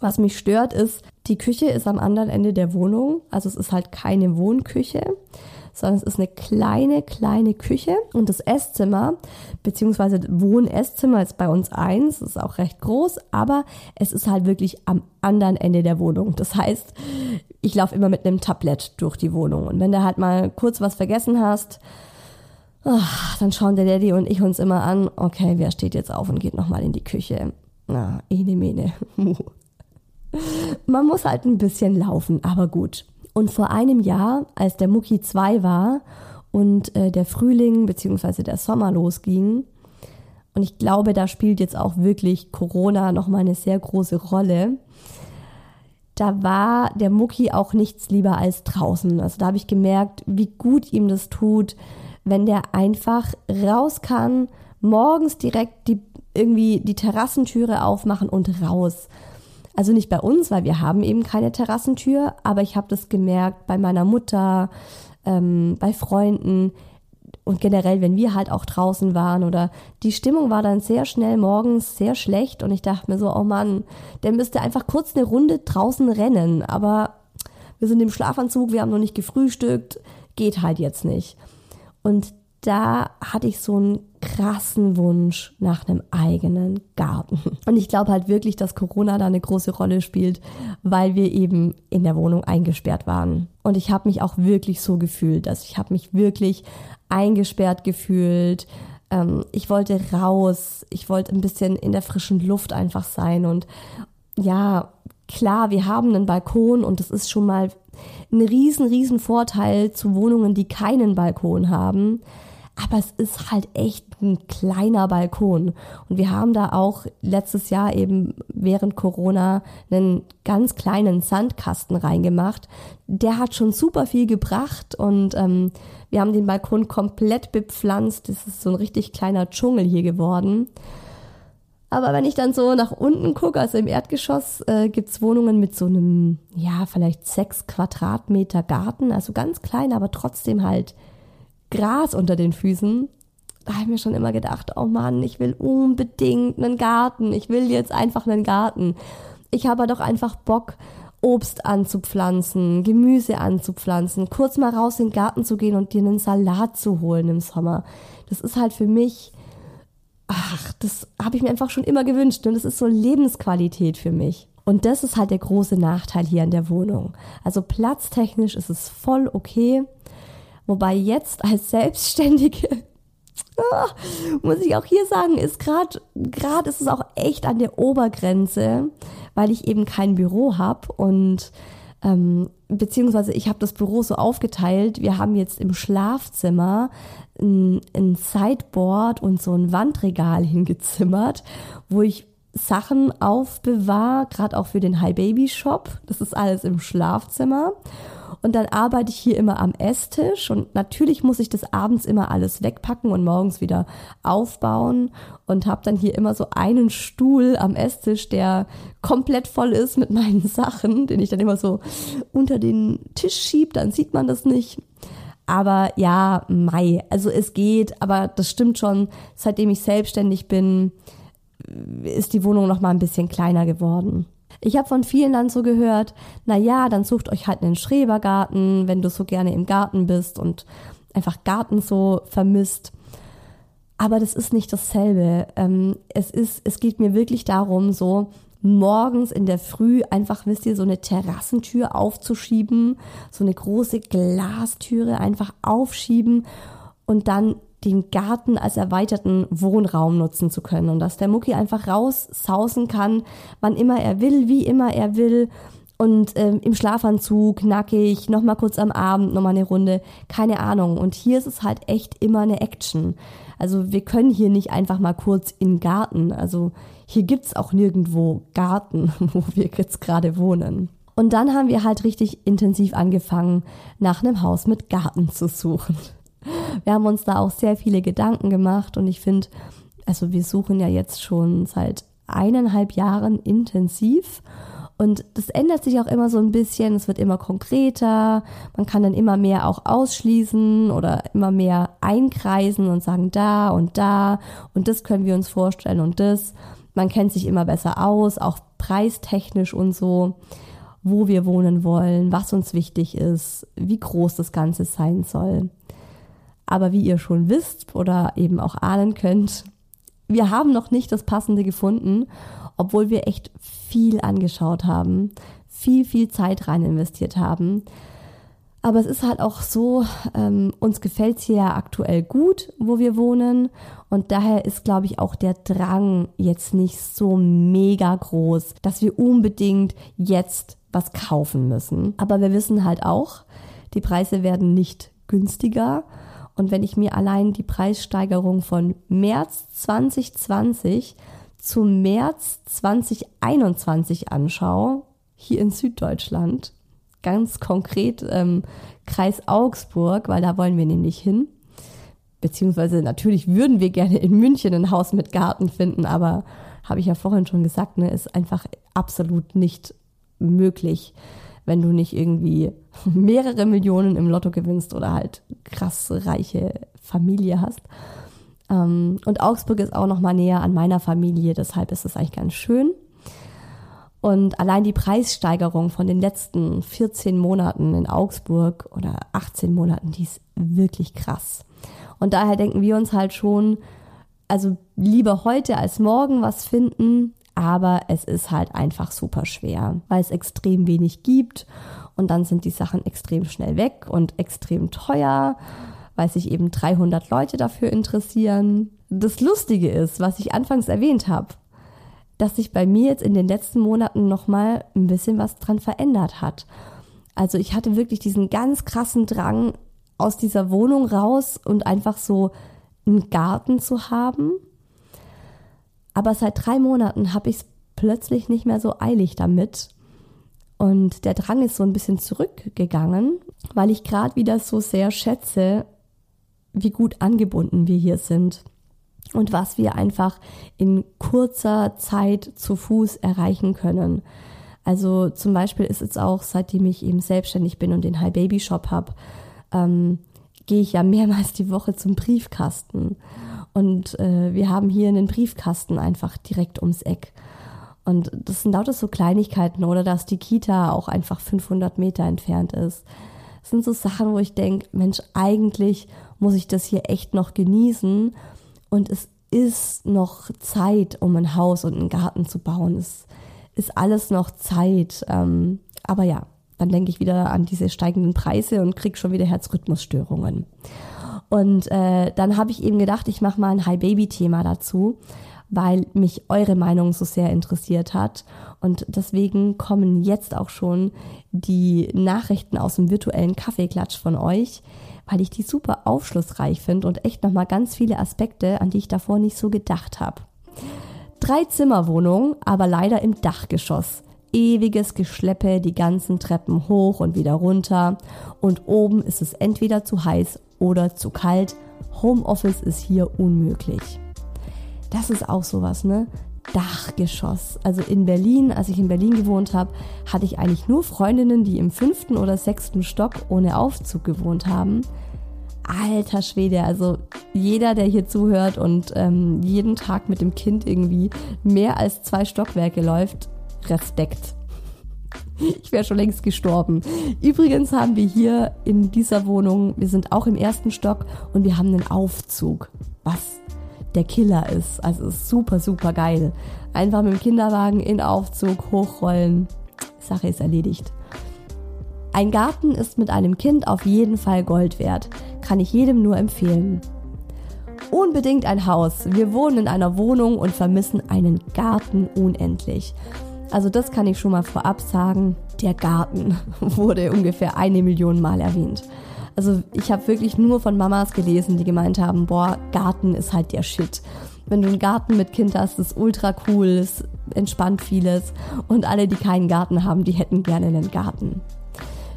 Was mich stört ist, die Küche ist am anderen Ende der Wohnung. Also es ist halt keine Wohnküche, sondern es ist eine kleine, kleine Küche. Und das Esszimmer, beziehungsweise Wohn-Esszimmer ist bei uns eins, ist auch recht groß, aber es ist halt wirklich am anderen Ende der Wohnung. Das heißt, ich laufe immer mit einem Tablett durch die Wohnung. Und wenn du halt mal kurz was vergessen hast, ach, dann schauen der Daddy und ich uns immer an, okay, wer steht jetzt auf und geht nochmal in die Küche? Na, ene mene. Man muss halt ein bisschen laufen, aber gut. Und vor einem Jahr, als der Mucki 2 war und äh, der Frühling bzw. der Sommer losging, und ich glaube, da spielt jetzt auch wirklich Corona nochmal eine sehr große Rolle. Da war der Mucki auch nichts lieber als draußen. Also da habe ich gemerkt, wie gut ihm das tut, wenn der einfach raus kann, morgens direkt die, irgendwie die Terrassentüre aufmachen und raus. Also nicht bei uns, weil wir haben eben keine Terrassentür, aber ich habe das gemerkt bei meiner Mutter, ähm, bei Freunden und generell, wenn wir halt auch draußen waren oder die Stimmung war dann sehr schnell morgens sehr schlecht und ich dachte mir so, oh Mann, der müsste einfach kurz eine Runde draußen rennen, aber wir sind im Schlafanzug, wir haben noch nicht gefrühstückt, geht halt jetzt nicht. Und da hatte ich so einen krassen Wunsch nach einem eigenen Garten. Und ich glaube halt wirklich, dass Corona da eine große Rolle spielt, weil wir eben in der Wohnung eingesperrt waren. Und ich habe mich auch wirklich so gefühlt. Also ich habe mich wirklich eingesperrt gefühlt. Ähm, ich wollte raus. Ich wollte ein bisschen in der frischen Luft einfach sein. Und ja, klar, wir haben einen Balkon und das ist schon mal ein riesen, riesen Vorteil zu Wohnungen, die keinen Balkon haben aber es ist halt echt ein kleiner Balkon. Und wir haben da auch letztes Jahr eben während Corona einen ganz kleinen Sandkasten reingemacht. Der hat schon super viel gebracht und ähm, wir haben den Balkon komplett bepflanzt. Das ist so ein richtig kleiner Dschungel hier geworden. Aber wenn ich dann so nach unten gucke, also im Erdgeschoss äh, gibt's Wohnungen mit so einem, ja, vielleicht sechs Quadratmeter Garten, also ganz klein, aber trotzdem halt Gras unter den Füßen. Da habe ich mir schon immer gedacht, oh Mann, ich will unbedingt einen Garten. Ich will jetzt einfach einen Garten. Ich habe doch einfach Bock, Obst anzupflanzen, Gemüse anzupflanzen, kurz mal raus in den Garten zu gehen und dir einen Salat zu holen im Sommer. Das ist halt für mich ach, das habe ich mir einfach schon immer gewünscht und das ist so Lebensqualität für mich. Und das ist halt der große Nachteil hier in der Wohnung. Also platztechnisch ist es voll okay. Wobei jetzt als Selbstständige, ah, muss ich auch hier sagen, ist gerade, gerade ist es auch echt an der Obergrenze, weil ich eben kein Büro habe und ähm, beziehungsweise ich habe das Büro so aufgeteilt. Wir haben jetzt im Schlafzimmer ein, ein Sideboard und so ein Wandregal hingezimmert, wo ich Sachen aufbewahre, gerade auch für den High Baby Shop. Das ist alles im Schlafzimmer. Und dann arbeite ich hier immer am Esstisch und natürlich muss ich das abends immer alles wegpacken und morgens wieder aufbauen und habe dann hier immer so einen Stuhl am Esstisch, der komplett voll ist mit meinen Sachen, den ich dann immer so unter den Tisch schieb, dann sieht man das nicht. Aber ja, Mai, also es geht, aber das stimmt schon, seitdem ich selbstständig bin, ist die Wohnung noch mal ein bisschen kleiner geworden. Ich habe von vielen dann so gehört, na ja, dann sucht euch halt einen Schrebergarten, wenn du so gerne im Garten bist und einfach Garten so vermisst. Aber das ist nicht dasselbe. Ähm, es ist, es geht mir wirklich darum, so morgens in der Früh einfach, wisst ihr, so eine Terrassentür aufzuschieben, so eine große Glastüre einfach aufschieben und dann den Garten als erweiterten Wohnraum nutzen zu können und dass der Mucki einfach raussausen kann, wann immer er will, wie immer er will und ähm, im Schlafanzug, nackig, nochmal kurz am Abend, nochmal eine Runde, keine Ahnung. Und hier ist es halt echt immer eine Action. Also wir können hier nicht einfach mal kurz in Garten. Also hier gibt's auch nirgendwo Garten, wo wir jetzt gerade wohnen. Und dann haben wir halt richtig intensiv angefangen, nach einem Haus mit Garten zu suchen. Wir haben uns da auch sehr viele Gedanken gemacht und ich finde, also wir suchen ja jetzt schon seit eineinhalb Jahren intensiv und das ändert sich auch immer so ein bisschen, es wird immer konkreter, man kann dann immer mehr auch ausschließen oder immer mehr einkreisen und sagen da und da und das können wir uns vorstellen und das. Man kennt sich immer besser aus, auch preistechnisch und so, wo wir wohnen wollen, was uns wichtig ist, wie groß das Ganze sein soll. Aber wie ihr schon wisst oder eben auch ahnen könnt, wir haben noch nicht das Passende gefunden, obwohl wir echt viel angeschaut haben, viel, viel Zeit rein investiert haben. Aber es ist halt auch so, ähm, uns gefällt es hier ja aktuell gut, wo wir wohnen. Und daher ist, glaube ich, auch der Drang jetzt nicht so mega groß, dass wir unbedingt jetzt was kaufen müssen. Aber wir wissen halt auch, die Preise werden nicht günstiger. Und wenn ich mir allein die Preissteigerung von März 2020 zu März 2021 anschaue, hier in Süddeutschland, ganz konkret ähm, Kreis Augsburg, weil da wollen wir nämlich hin. Beziehungsweise natürlich würden wir gerne in München ein Haus mit Garten finden, aber habe ich ja vorhin schon gesagt, ne, ist einfach absolut nicht möglich wenn du nicht irgendwie mehrere Millionen im Lotto gewinnst oder halt krass reiche Familie hast. Ähm, und Augsburg ist auch noch mal näher an meiner Familie, deshalb ist es eigentlich ganz schön. Und allein die Preissteigerung von den letzten 14 Monaten in Augsburg oder 18 Monaten, die ist wirklich krass. Und daher denken wir uns halt schon, also lieber heute als morgen was finden, aber es ist halt einfach super schwer, weil es extrem wenig gibt und dann sind die Sachen extrem schnell weg und extrem teuer, weil sich eben 300 Leute dafür interessieren. Das Lustige ist, was ich anfangs erwähnt habe, dass sich bei mir jetzt in den letzten Monaten nochmal ein bisschen was dran verändert hat. Also ich hatte wirklich diesen ganz krassen Drang, aus dieser Wohnung raus und einfach so einen Garten zu haben aber seit drei Monaten habe ich es plötzlich nicht mehr so eilig damit. Und der Drang ist so ein bisschen zurückgegangen, weil ich gerade wieder so sehr schätze, wie gut angebunden wir hier sind. und was wir einfach in kurzer Zeit zu Fuß erreichen können. Also zum Beispiel ist es auch, seitdem ich eben selbstständig bin und den High Baby Shop habe, ähm, gehe ich ja mehrmals die Woche zum Briefkasten. Und äh, wir haben hier einen Briefkasten einfach direkt ums Eck. Und das sind lauter so Kleinigkeiten oder dass die Kita auch einfach 500 Meter entfernt ist. Das sind so Sachen, wo ich denke, Mensch, eigentlich muss ich das hier echt noch genießen. Und es ist noch Zeit, um ein Haus und einen Garten zu bauen. Es ist alles noch Zeit. Ähm, aber ja, dann denke ich wieder an diese steigenden Preise und kriege schon wieder Herzrhythmusstörungen. Und äh, dann habe ich eben gedacht, ich mache mal ein High-Baby-Thema dazu, weil mich eure Meinung so sehr interessiert hat. Und deswegen kommen jetzt auch schon die Nachrichten aus dem virtuellen Kaffeeklatsch von euch, weil ich die super aufschlussreich finde und echt nochmal ganz viele Aspekte, an die ich davor nicht so gedacht habe. Drei Zimmerwohnung, aber leider im Dachgeschoss. Ewiges Geschleppe, die ganzen Treppen hoch und wieder runter. Und oben ist es entweder zu heiß oder zu kalt. Homeoffice ist hier unmöglich. Das ist auch sowas, ne? Dachgeschoss. Also in Berlin, als ich in Berlin gewohnt habe, hatte ich eigentlich nur Freundinnen, die im fünften oder sechsten Stock ohne Aufzug gewohnt haben. Alter Schwede, also jeder, der hier zuhört und ähm, jeden Tag mit dem Kind irgendwie mehr als zwei Stockwerke läuft, Respekt. Ich wäre schon längst gestorben. Übrigens haben wir hier in dieser Wohnung, wir sind auch im ersten Stock und wir haben einen Aufzug. Was der Killer ist. Also ist super, super geil. Einfach mit dem Kinderwagen in Aufzug hochrollen. Sache ist erledigt. Ein Garten ist mit einem Kind auf jeden Fall Gold wert. Kann ich jedem nur empfehlen. Unbedingt ein Haus. Wir wohnen in einer Wohnung und vermissen einen Garten unendlich. Also das kann ich schon mal vorab sagen. Der Garten wurde ungefähr eine Million Mal erwähnt. Also ich habe wirklich nur von Mamas gelesen, die gemeint haben, boah, Garten ist halt der Shit. Wenn du einen Garten mit Kind hast, ist ultra cool, es entspannt vieles. Und alle, die keinen Garten haben, die hätten gerne einen Garten.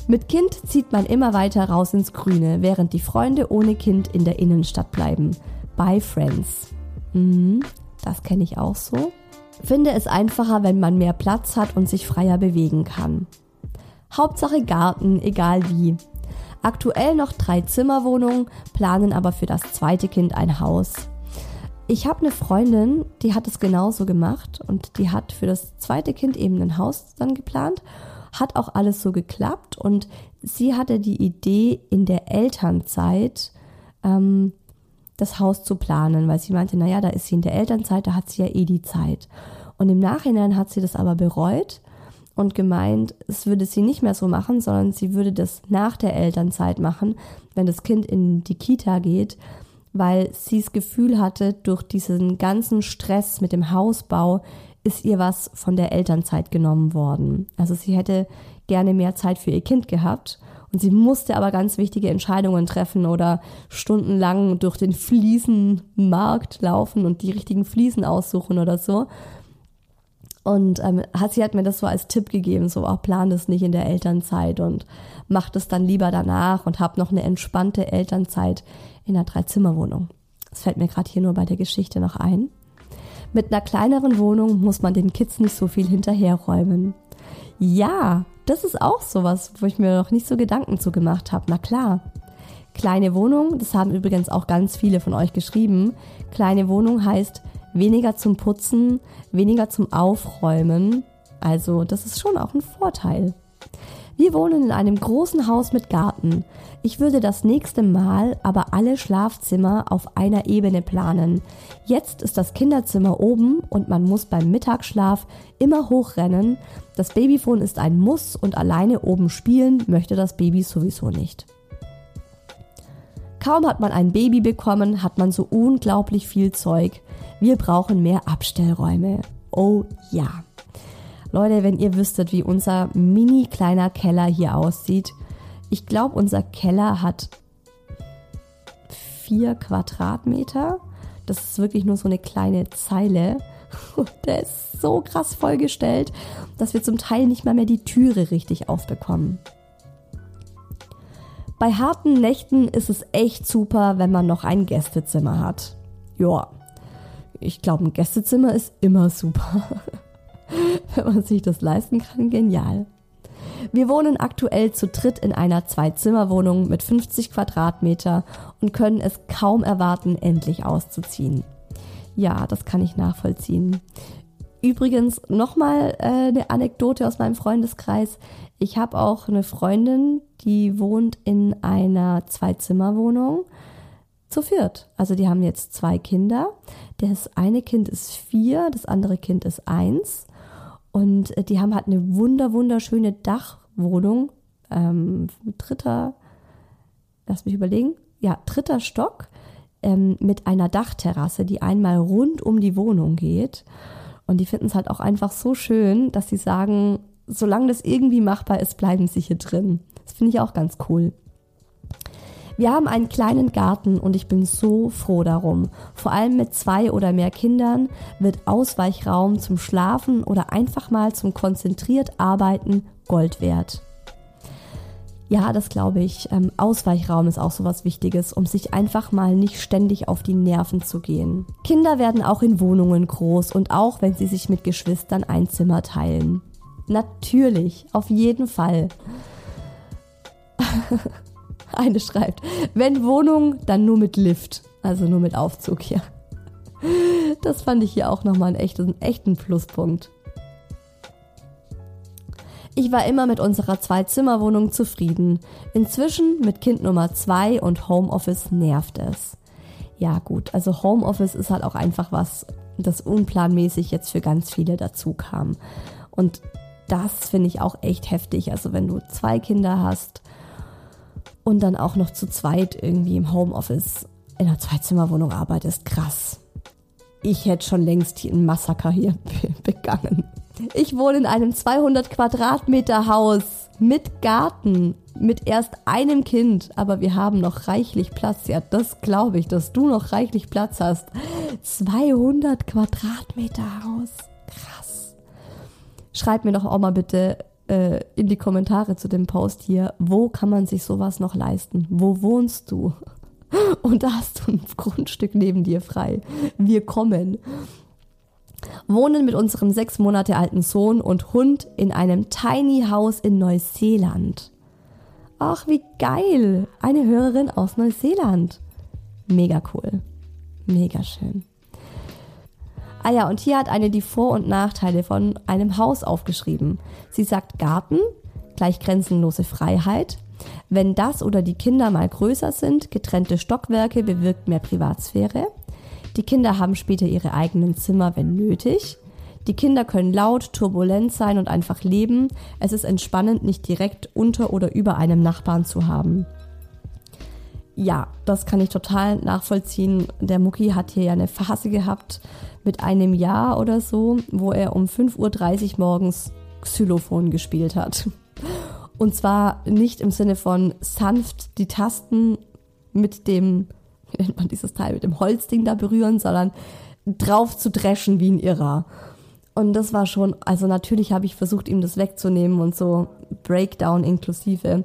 Mit Kind zieht man immer weiter raus ins Grüne, während die Freunde ohne Kind in der Innenstadt bleiben. Bye Friends. Mhm, das kenne ich auch so. Finde es einfacher, wenn man mehr Platz hat und sich freier bewegen kann. Hauptsache Garten, egal wie. Aktuell noch drei Zimmerwohnungen, planen aber für das zweite Kind ein Haus. Ich habe eine Freundin, die hat es genauso gemacht und die hat für das zweite Kind eben ein Haus dann geplant. Hat auch alles so geklappt und sie hatte die Idee, in der Elternzeit ähm, das Haus zu planen, weil sie meinte, naja, da ist sie in der Elternzeit, da hat sie ja eh die Zeit. Und im Nachhinein hat sie das aber bereut und gemeint, es würde sie nicht mehr so machen, sondern sie würde das nach der Elternzeit machen, wenn das Kind in die Kita geht, weil sie das Gefühl hatte, durch diesen ganzen Stress mit dem Hausbau ist ihr was von der Elternzeit genommen worden. Also sie hätte gerne mehr Zeit für ihr Kind gehabt und sie musste aber ganz wichtige Entscheidungen treffen oder stundenlang durch den Fliesenmarkt laufen und die richtigen Fliesen aussuchen oder so. Und ähm, hat, sie hat mir das so als Tipp gegeben, so auch plan das nicht in der Elternzeit und mach das dann lieber danach und hab noch eine entspannte Elternzeit in einer Dreizimmerwohnung. Das fällt mir gerade hier nur bei der Geschichte noch ein. Mit einer kleineren Wohnung muss man den Kids nicht so viel hinterherräumen. Ja, das ist auch sowas, wo ich mir noch nicht so Gedanken zu gemacht habe. Na klar. Kleine Wohnung, das haben übrigens auch ganz viele von euch geschrieben. Kleine Wohnung heißt, weniger zum Putzen, weniger zum Aufräumen. Also das ist schon auch ein Vorteil. Wir wohnen in einem großen Haus mit Garten. Ich würde das nächste Mal aber alle Schlafzimmer auf einer Ebene planen. Jetzt ist das Kinderzimmer oben und man muss beim Mittagsschlaf immer hochrennen. Das Babyphone ist ein Muss und alleine oben spielen möchte das Baby sowieso nicht. Kaum hat man ein Baby bekommen, hat man so unglaublich viel Zeug. Wir brauchen mehr Abstellräume. Oh ja. Leute, wenn ihr wüsstet, wie unser mini kleiner Keller hier aussieht. Ich glaube, unser Keller hat vier Quadratmeter. Das ist wirklich nur so eine kleine Zeile. Der ist so krass vollgestellt, dass wir zum Teil nicht mal mehr die Türe richtig aufbekommen. Bei harten Nächten ist es echt super, wenn man noch ein Gästezimmer hat. Joa, ich glaube, ein Gästezimmer ist immer super. Wenn man sich das leisten kann, genial. Wir wohnen aktuell zu dritt in einer Zwei-Zimmer-Wohnung mit 50 Quadratmeter und können es kaum erwarten, endlich auszuziehen. Ja, das kann ich nachvollziehen. Übrigens nochmal äh, eine Anekdote aus meinem Freundeskreis. Ich habe auch eine Freundin, die wohnt in einer Zwei-Zimmer-Wohnung zu viert. Also die haben jetzt zwei Kinder. Das eine Kind ist vier, das andere Kind ist eins. Und äh, die haben halt eine wunder, wunderschöne Dachwohnung. Ähm, dritter, lass mich überlegen. Ja, dritter Stock ähm, mit einer Dachterrasse, die einmal rund um die Wohnung geht. Und die finden es halt auch einfach so schön, dass sie sagen, solange das irgendwie machbar ist, bleiben sie hier drin. Das finde ich auch ganz cool. Wir haben einen kleinen Garten und ich bin so froh darum. Vor allem mit zwei oder mehr Kindern wird Ausweichraum zum Schlafen oder einfach mal zum konzentriert Arbeiten Gold wert. Ja, das glaube ich. Ähm, Ausweichraum ist auch so was Wichtiges, um sich einfach mal nicht ständig auf die Nerven zu gehen. Kinder werden auch in Wohnungen groß und auch wenn sie sich mit Geschwistern ein Zimmer teilen. Natürlich, auf jeden Fall. Eine schreibt, wenn Wohnung, dann nur mit Lift. Also nur mit Aufzug, ja. Das fand ich hier auch nochmal einen echten, echten Pluspunkt. Ich war immer mit unserer Zwei-Zimmer-Wohnung zufrieden. Inzwischen mit Kind Nummer zwei und Homeoffice nervt es. Ja gut, also Homeoffice ist halt auch einfach was, das unplanmäßig jetzt für ganz viele dazu kam. Und das finde ich auch echt heftig. Also wenn du zwei Kinder hast und dann auch noch zu zweit irgendwie im Homeoffice in einer Zweizimmerwohnung arbeitest, krass. Ich hätte schon längst ein Massaker hier begangen. Ich wohne in einem 200 Quadratmeter Haus mit Garten, mit erst einem Kind, aber wir haben noch reichlich Platz. Ja, das glaube ich, dass du noch reichlich Platz hast. 200 Quadratmeter Haus. Krass. Schreib mir doch auch mal bitte, äh, in die Kommentare zu dem Post hier, wo kann man sich sowas noch leisten? Wo wohnst du? Und da hast du ein Grundstück neben dir frei. Wir kommen. Wohnen mit unserem sechs Monate alten Sohn und Hund in einem Tiny House in Neuseeland. Ach, wie geil! Eine Hörerin aus Neuseeland. Mega cool. Mega schön. Ah ja, und hier hat eine die Vor- und Nachteile von einem Haus aufgeschrieben. Sie sagt Garten, gleich grenzenlose Freiheit. Wenn das oder die Kinder mal größer sind, getrennte Stockwerke bewirkt mehr Privatsphäre. Die Kinder haben später ihre eigenen Zimmer, wenn nötig. Die Kinder können laut, turbulent sein und einfach leben. Es ist entspannend, nicht direkt unter oder über einem Nachbarn zu haben. Ja, das kann ich total nachvollziehen. Der Mucki hat hier ja eine Phase gehabt, mit einem Jahr oder so, wo er um 5.30 Uhr morgens Xylophon gespielt hat. Und zwar nicht im Sinne von sanft die Tasten mit dem, wie nennt man dieses Teil, mit dem Holzding da berühren, sondern drauf zu dreschen wie ein Irrer. Und das war schon, also natürlich habe ich versucht, ihm das wegzunehmen und so Breakdown inklusive,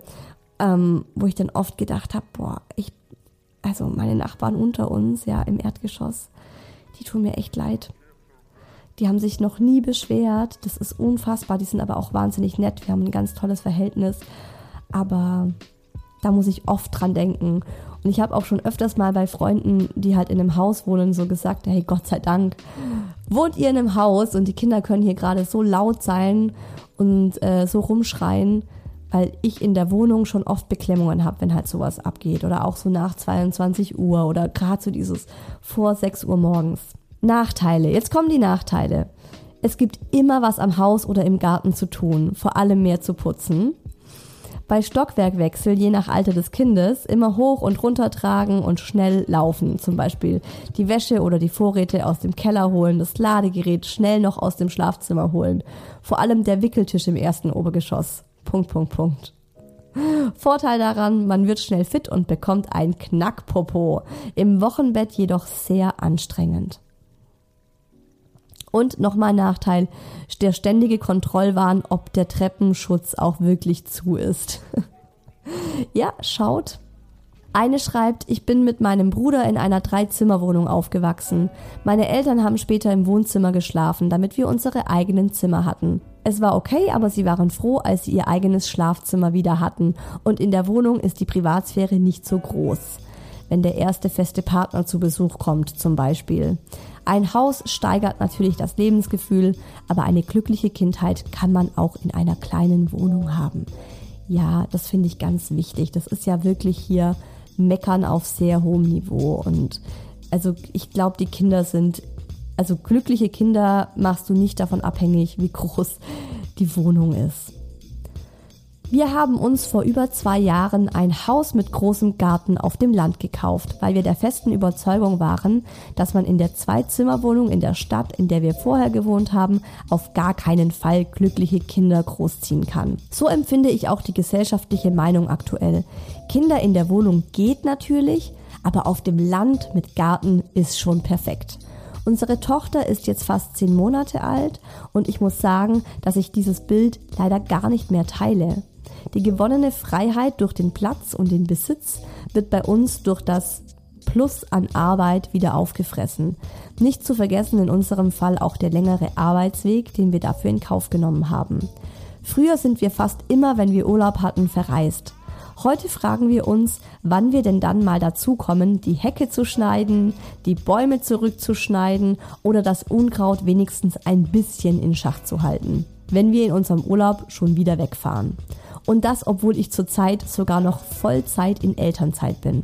ähm, wo ich dann oft gedacht habe, boah, ich, also meine Nachbarn unter uns, ja, im Erdgeschoss, die tun mir echt leid. Die haben sich noch nie beschwert. Das ist unfassbar. Die sind aber auch wahnsinnig nett. Wir haben ein ganz tolles Verhältnis. Aber da muss ich oft dran denken. Und ich habe auch schon öfters mal bei Freunden, die halt in einem Haus wohnen, so gesagt, hey, Gott sei Dank, wohnt ihr in einem Haus und die Kinder können hier gerade so laut sein und äh, so rumschreien, weil ich in der Wohnung schon oft Beklemmungen habe, wenn halt sowas abgeht. Oder auch so nach 22 Uhr oder gerade so dieses vor 6 Uhr morgens. Nachteile. Jetzt kommen die Nachteile. Es gibt immer was am Haus oder im Garten zu tun, vor allem mehr zu putzen. Bei Stockwerkwechsel, je nach Alter des Kindes, immer hoch und runter tragen und schnell laufen. Zum Beispiel die Wäsche oder die Vorräte aus dem Keller holen, das Ladegerät schnell noch aus dem Schlafzimmer holen. Vor allem der Wickeltisch im ersten Obergeschoss. Punkt, Punkt, Punkt. Vorteil daran, man wird schnell fit und bekommt ein Knackpopo. Im Wochenbett jedoch sehr anstrengend. Und nochmal Nachteil, der ständige Kontrollwahn, ob der Treppenschutz auch wirklich zu ist. ja, schaut. Eine schreibt, ich bin mit meinem Bruder in einer Dreizimmerwohnung aufgewachsen. Meine Eltern haben später im Wohnzimmer geschlafen, damit wir unsere eigenen Zimmer hatten. Es war okay, aber sie waren froh, als sie ihr eigenes Schlafzimmer wieder hatten und in der Wohnung ist die Privatsphäre nicht so groß. Wenn der erste feste Partner zu Besuch kommt zum Beispiel. Ein Haus steigert natürlich das Lebensgefühl, aber eine glückliche Kindheit kann man auch in einer kleinen Wohnung haben. Ja, das finde ich ganz wichtig. Das ist ja wirklich hier Meckern auf sehr hohem Niveau. Und also ich glaube, die Kinder sind, also glückliche Kinder machst du nicht davon abhängig, wie groß die Wohnung ist. Wir haben uns vor über zwei Jahren ein Haus mit großem Garten auf dem Land gekauft, weil wir der festen Überzeugung waren, dass man in der Zweizimmerwohnung in der Stadt, in der wir vorher gewohnt haben, auf gar keinen Fall glückliche Kinder großziehen kann. So empfinde ich auch die gesellschaftliche Meinung aktuell. Kinder in der Wohnung geht natürlich, aber auf dem Land mit Garten ist schon perfekt. Unsere Tochter ist jetzt fast zehn Monate alt und ich muss sagen, dass ich dieses Bild leider gar nicht mehr teile. Die gewonnene Freiheit durch den Platz und den Besitz wird bei uns durch das Plus an Arbeit wieder aufgefressen. Nicht zu vergessen in unserem Fall auch der längere Arbeitsweg, den wir dafür in Kauf genommen haben. Früher sind wir fast immer, wenn wir Urlaub hatten, verreist. Heute fragen wir uns, wann wir denn dann mal dazu kommen, die Hecke zu schneiden, die Bäume zurückzuschneiden oder das Unkraut wenigstens ein bisschen in Schach zu halten, wenn wir in unserem Urlaub schon wieder wegfahren. Und das, obwohl ich zurzeit sogar noch Vollzeit in Elternzeit bin.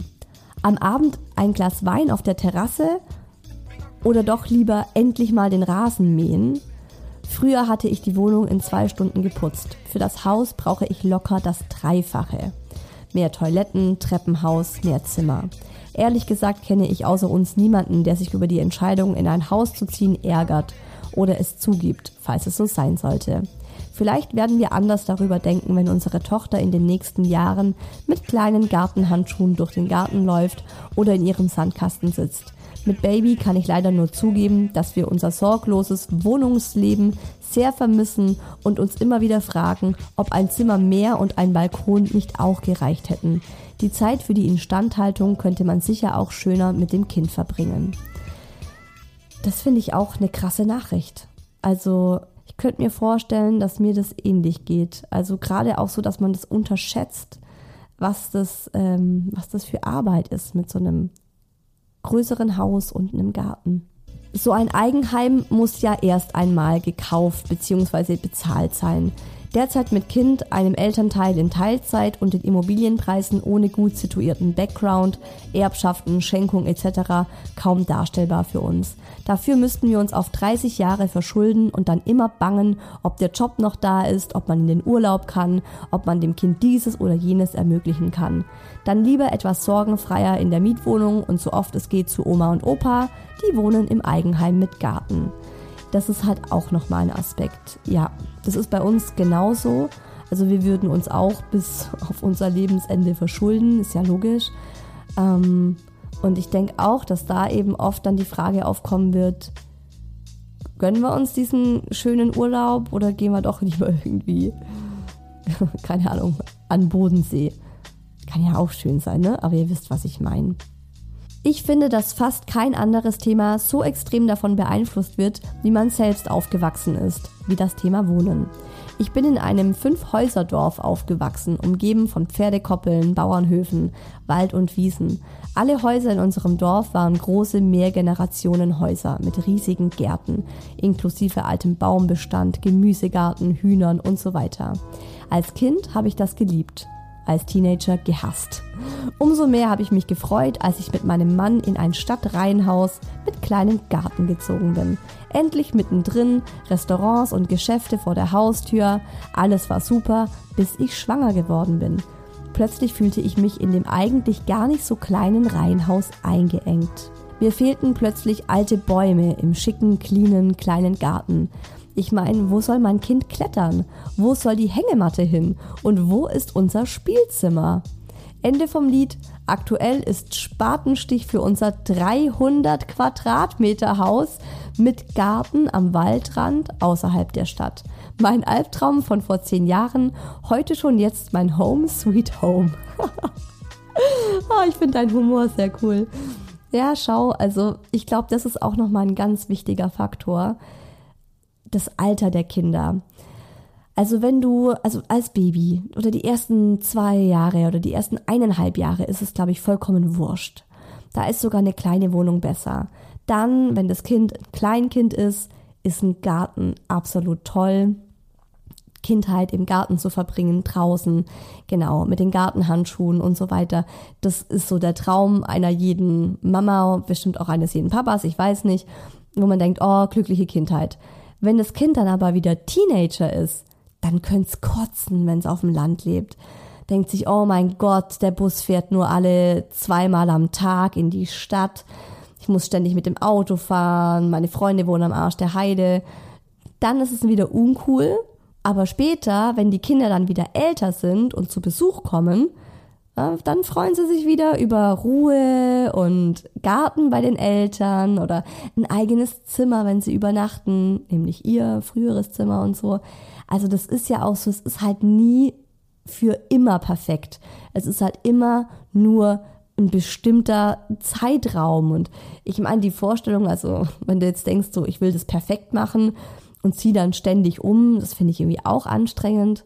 Am Abend ein Glas Wein auf der Terrasse oder doch lieber endlich mal den Rasen mähen. Früher hatte ich die Wohnung in zwei Stunden geputzt. Für das Haus brauche ich locker das Dreifache. Mehr Toiletten, Treppenhaus, mehr Zimmer. Ehrlich gesagt kenne ich außer uns niemanden, der sich über die Entscheidung, in ein Haus zu ziehen, ärgert oder es zugibt, falls es so sein sollte. Vielleicht werden wir anders darüber denken, wenn unsere Tochter in den nächsten Jahren mit kleinen Gartenhandschuhen durch den Garten läuft oder in ihrem Sandkasten sitzt. Mit Baby kann ich leider nur zugeben, dass wir unser sorgloses Wohnungsleben sehr vermissen und uns immer wieder fragen, ob ein Zimmer mehr und ein Balkon nicht auch gereicht hätten. Die Zeit für die Instandhaltung könnte man sicher auch schöner mit dem Kind verbringen. Das finde ich auch eine krasse Nachricht. Also ich könnte mir vorstellen, dass mir das ähnlich geht. Also gerade auch so, dass man das unterschätzt, was das, ähm, was das für Arbeit ist mit so einem größeren Haus und einem Garten. So ein Eigenheim muss ja erst einmal gekauft bzw. bezahlt sein. Derzeit mit Kind, einem Elternteil in Teilzeit und den Immobilienpreisen ohne gut situierten Background, Erbschaften, Schenkung etc. kaum darstellbar für uns. Dafür müssten wir uns auf 30 Jahre verschulden und dann immer bangen, ob der Job noch da ist, ob man in den Urlaub kann, ob man dem Kind dieses oder jenes ermöglichen kann. Dann lieber etwas sorgenfreier in der Mietwohnung und so oft es geht zu Oma und Opa, die wohnen im Eigenheim mit Garten. Das ist halt auch nochmal ein Aspekt. Ja, das ist bei uns genauso. Also wir würden uns auch bis auf unser Lebensende verschulden, ist ja logisch. Ähm, und ich denke auch, dass da eben oft dann die Frage aufkommen wird, gönnen wir uns diesen schönen Urlaub oder gehen wir doch lieber irgendwie, keine Ahnung, an Bodensee. Kann ja auch schön sein, ne? Aber ihr wisst, was ich meine. Ich finde, dass fast kein anderes Thema so extrem davon beeinflusst wird, wie man selbst aufgewachsen ist, wie das Thema Wohnen. Ich bin in einem Fünf-Häuser-Dorf aufgewachsen, umgeben von Pferdekoppeln, Bauernhöfen, Wald und Wiesen. Alle Häuser in unserem Dorf waren große Mehrgenerationenhäuser mit riesigen Gärten, inklusive altem Baumbestand, Gemüsegarten, Hühnern und so weiter. Als Kind habe ich das geliebt als Teenager gehasst. Umso mehr habe ich mich gefreut, als ich mit meinem Mann in ein Stadtreihenhaus mit kleinem Garten gezogen bin. Endlich mittendrin, Restaurants und Geschäfte vor der Haustür, alles war super, bis ich schwanger geworden bin. Plötzlich fühlte ich mich in dem eigentlich gar nicht so kleinen Reihenhaus eingeengt. Mir fehlten plötzlich alte Bäume im schicken, cleanen, kleinen Garten. Ich meine, wo soll mein Kind klettern? Wo soll die Hängematte hin? Und wo ist unser Spielzimmer? Ende vom Lied. Aktuell ist Spatenstich für unser 300 Quadratmeter Haus mit Garten am Waldrand außerhalb der Stadt. Mein Albtraum von vor zehn Jahren, heute schon jetzt mein Home Sweet Home. oh, ich finde deinen Humor sehr cool. Ja, schau, also ich glaube, das ist auch nochmal ein ganz wichtiger Faktor. Das Alter der Kinder. Also wenn du, also als Baby oder die ersten zwei Jahre oder die ersten eineinhalb Jahre ist es, glaube ich, vollkommen wurscht. Da ist sogar eine kleine Wohnung besser. Dann, wenn das Kind ein Kleinkind ist, ist ein Garten absolut toll. Kindheit im Garten zu verbringen, draußen, genau, mit den Gartenhandschuhen und so weiter. Das ist so der Traum einer jeden Mama, bestimmt auch eines jeden Papas, ich weiß nicht, wo man denkt, oh, glückliche Kindheit. Wenn das Kind dann aber wieder Teenager ist, dann könnte es kotzen, wenn es auf dem Land lebt. Denkt sich, oh mein Gott, der Bus fährt nur alle zweimal am Tag in die Stadt. Ich muss ständig mit dem Auto fahren, meine Freunde wohnen am Arsch der Heide. Dann ist es wieder uncool. Aber später, wenn die Kinder dann wieder älter sind und zu Besuch kommen, dann freuen sie sich wieder über Ruhe und Garten bei den Eltern oder ein eigenes Zimmer, wenn sie übernachten, nämlich ihr früheres Zimmer und so. Also das ist ja auch so, es ist halt nie für immer perfekt. Es ist halt immer nur ein bestimmter Zeitraum. Und ich meine, die Vorstellung, also wenn du jetzt denkst, so, ich will das perfekt machen und ziehe dann ständig um, das finde ich irgendwie auch anstrengend.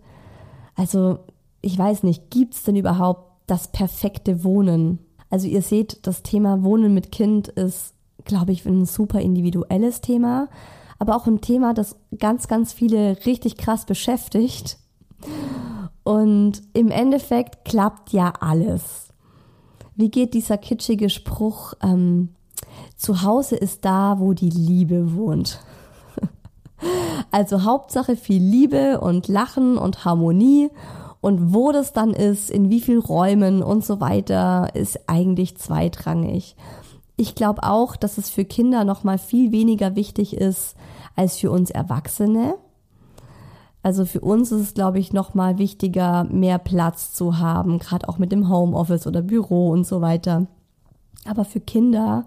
Also, ich weiß nicht, gibt es denn überhaupt das perfekte Wohnen? Also ihr seht, das Thema Wohnen mit Kind ist, glaube ich, ein super individuelles Thema aber auch ein Thema, das ganz, ganz viele richtig krass beschäftigt. Und im Endeffekt klappt ja alles. Wie geht dieser kitschige Spruch, ähm, zu Hause ist da, wo die Liebe wohnt. also Hauptsache viel Liebe und Lachen und Harmonie. Und wo das dann ist, in wie vielen Räumen und so weiter, ist eigentlich zweitrangig. Ich glaube auch, dass es für Kinder noch mal viel weniger wichtig ist als für uns Erwachsene. Also für uns ist es, glaube ich, noch mal wichtiger, mehr Platz zu haben, gerade auch mit dem Homeoffice oder Büro und so weiter. Aber für Kinder,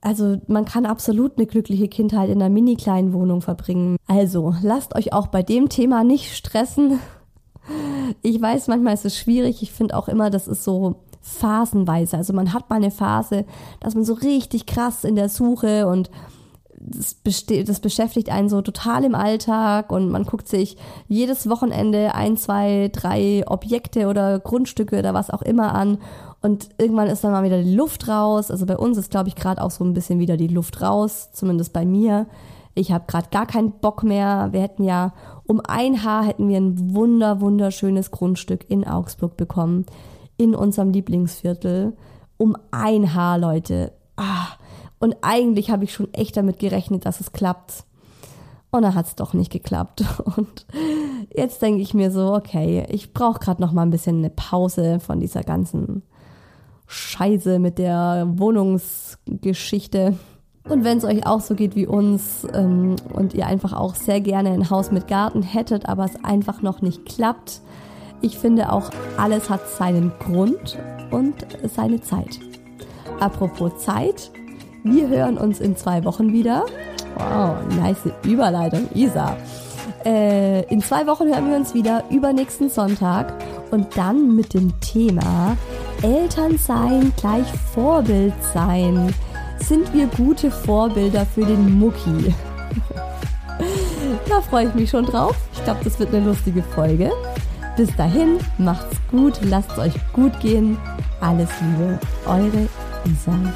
also man kann absolut eine glückliche Kindheit in einer mini kleinen Wohnung verbringen. Also lasst euch auch bei dem Thema nicht stressen. Ich weiß, manchmal ist es schwierig. Ich finde auch immer, das ist so phasenweise. Also man hat mal eine Phase, dass man so richtig krass in der Suche und das, das beschäftigt einen so total im Alltag und man guckt sich jedes Wochenende ein, zwei, drei Objekte oder Grundstücke oder was auch immer an und irgendwann ist dann mal wieder die Luft raus. Also bei uns ist, glaube ich, gerade auch so ein bisschen wieder die Luft raus, zumindest bei mir. Ich habe gerade gar keinen Bock mehr. Wir hätten ja um ein Haar hätten wir ein wunder wunderschönes Grundstück in Augsburg bekommen in unserem Lieblingsviertel um ein Haar, Leute. Ah, und eigentlich habe ich schon echt damit gerechnet, dass es klappt. Und dann hat es doch nicht geklappt. Und jetzt denke ich mir so, okay, ich brauche gerade noch mal ein bisschen eine Pause von dieser ganzen Scheiße mit der Wohnungsgeschichte. Und wenn es euch auch so geht wie uns ähm, und ihr einfach auch sehr gerne ein Haus mit Garten hättet, aber es einfach noch nicht klappt, ich finde auch, alles hat seinen Grund und seine Zeit. Apropos Zeit, wir hören uns in zwei Wochen wieder. Wow, nice Überleitung, Isa. Äh, in zwei Wochen hören wir uns wieder, übernächsten Sonntag. Und dann mit dem Thema Eltern sein gleich Vorbild sein. Sind wir gute Vorbilder für den Mucki? da freue ich mich schon drauf. Ich glaube, das wird eine lustige Folge. Bis dahin, macht's gut, lasst euch gut gehen. Alles Liebe, eure Isa.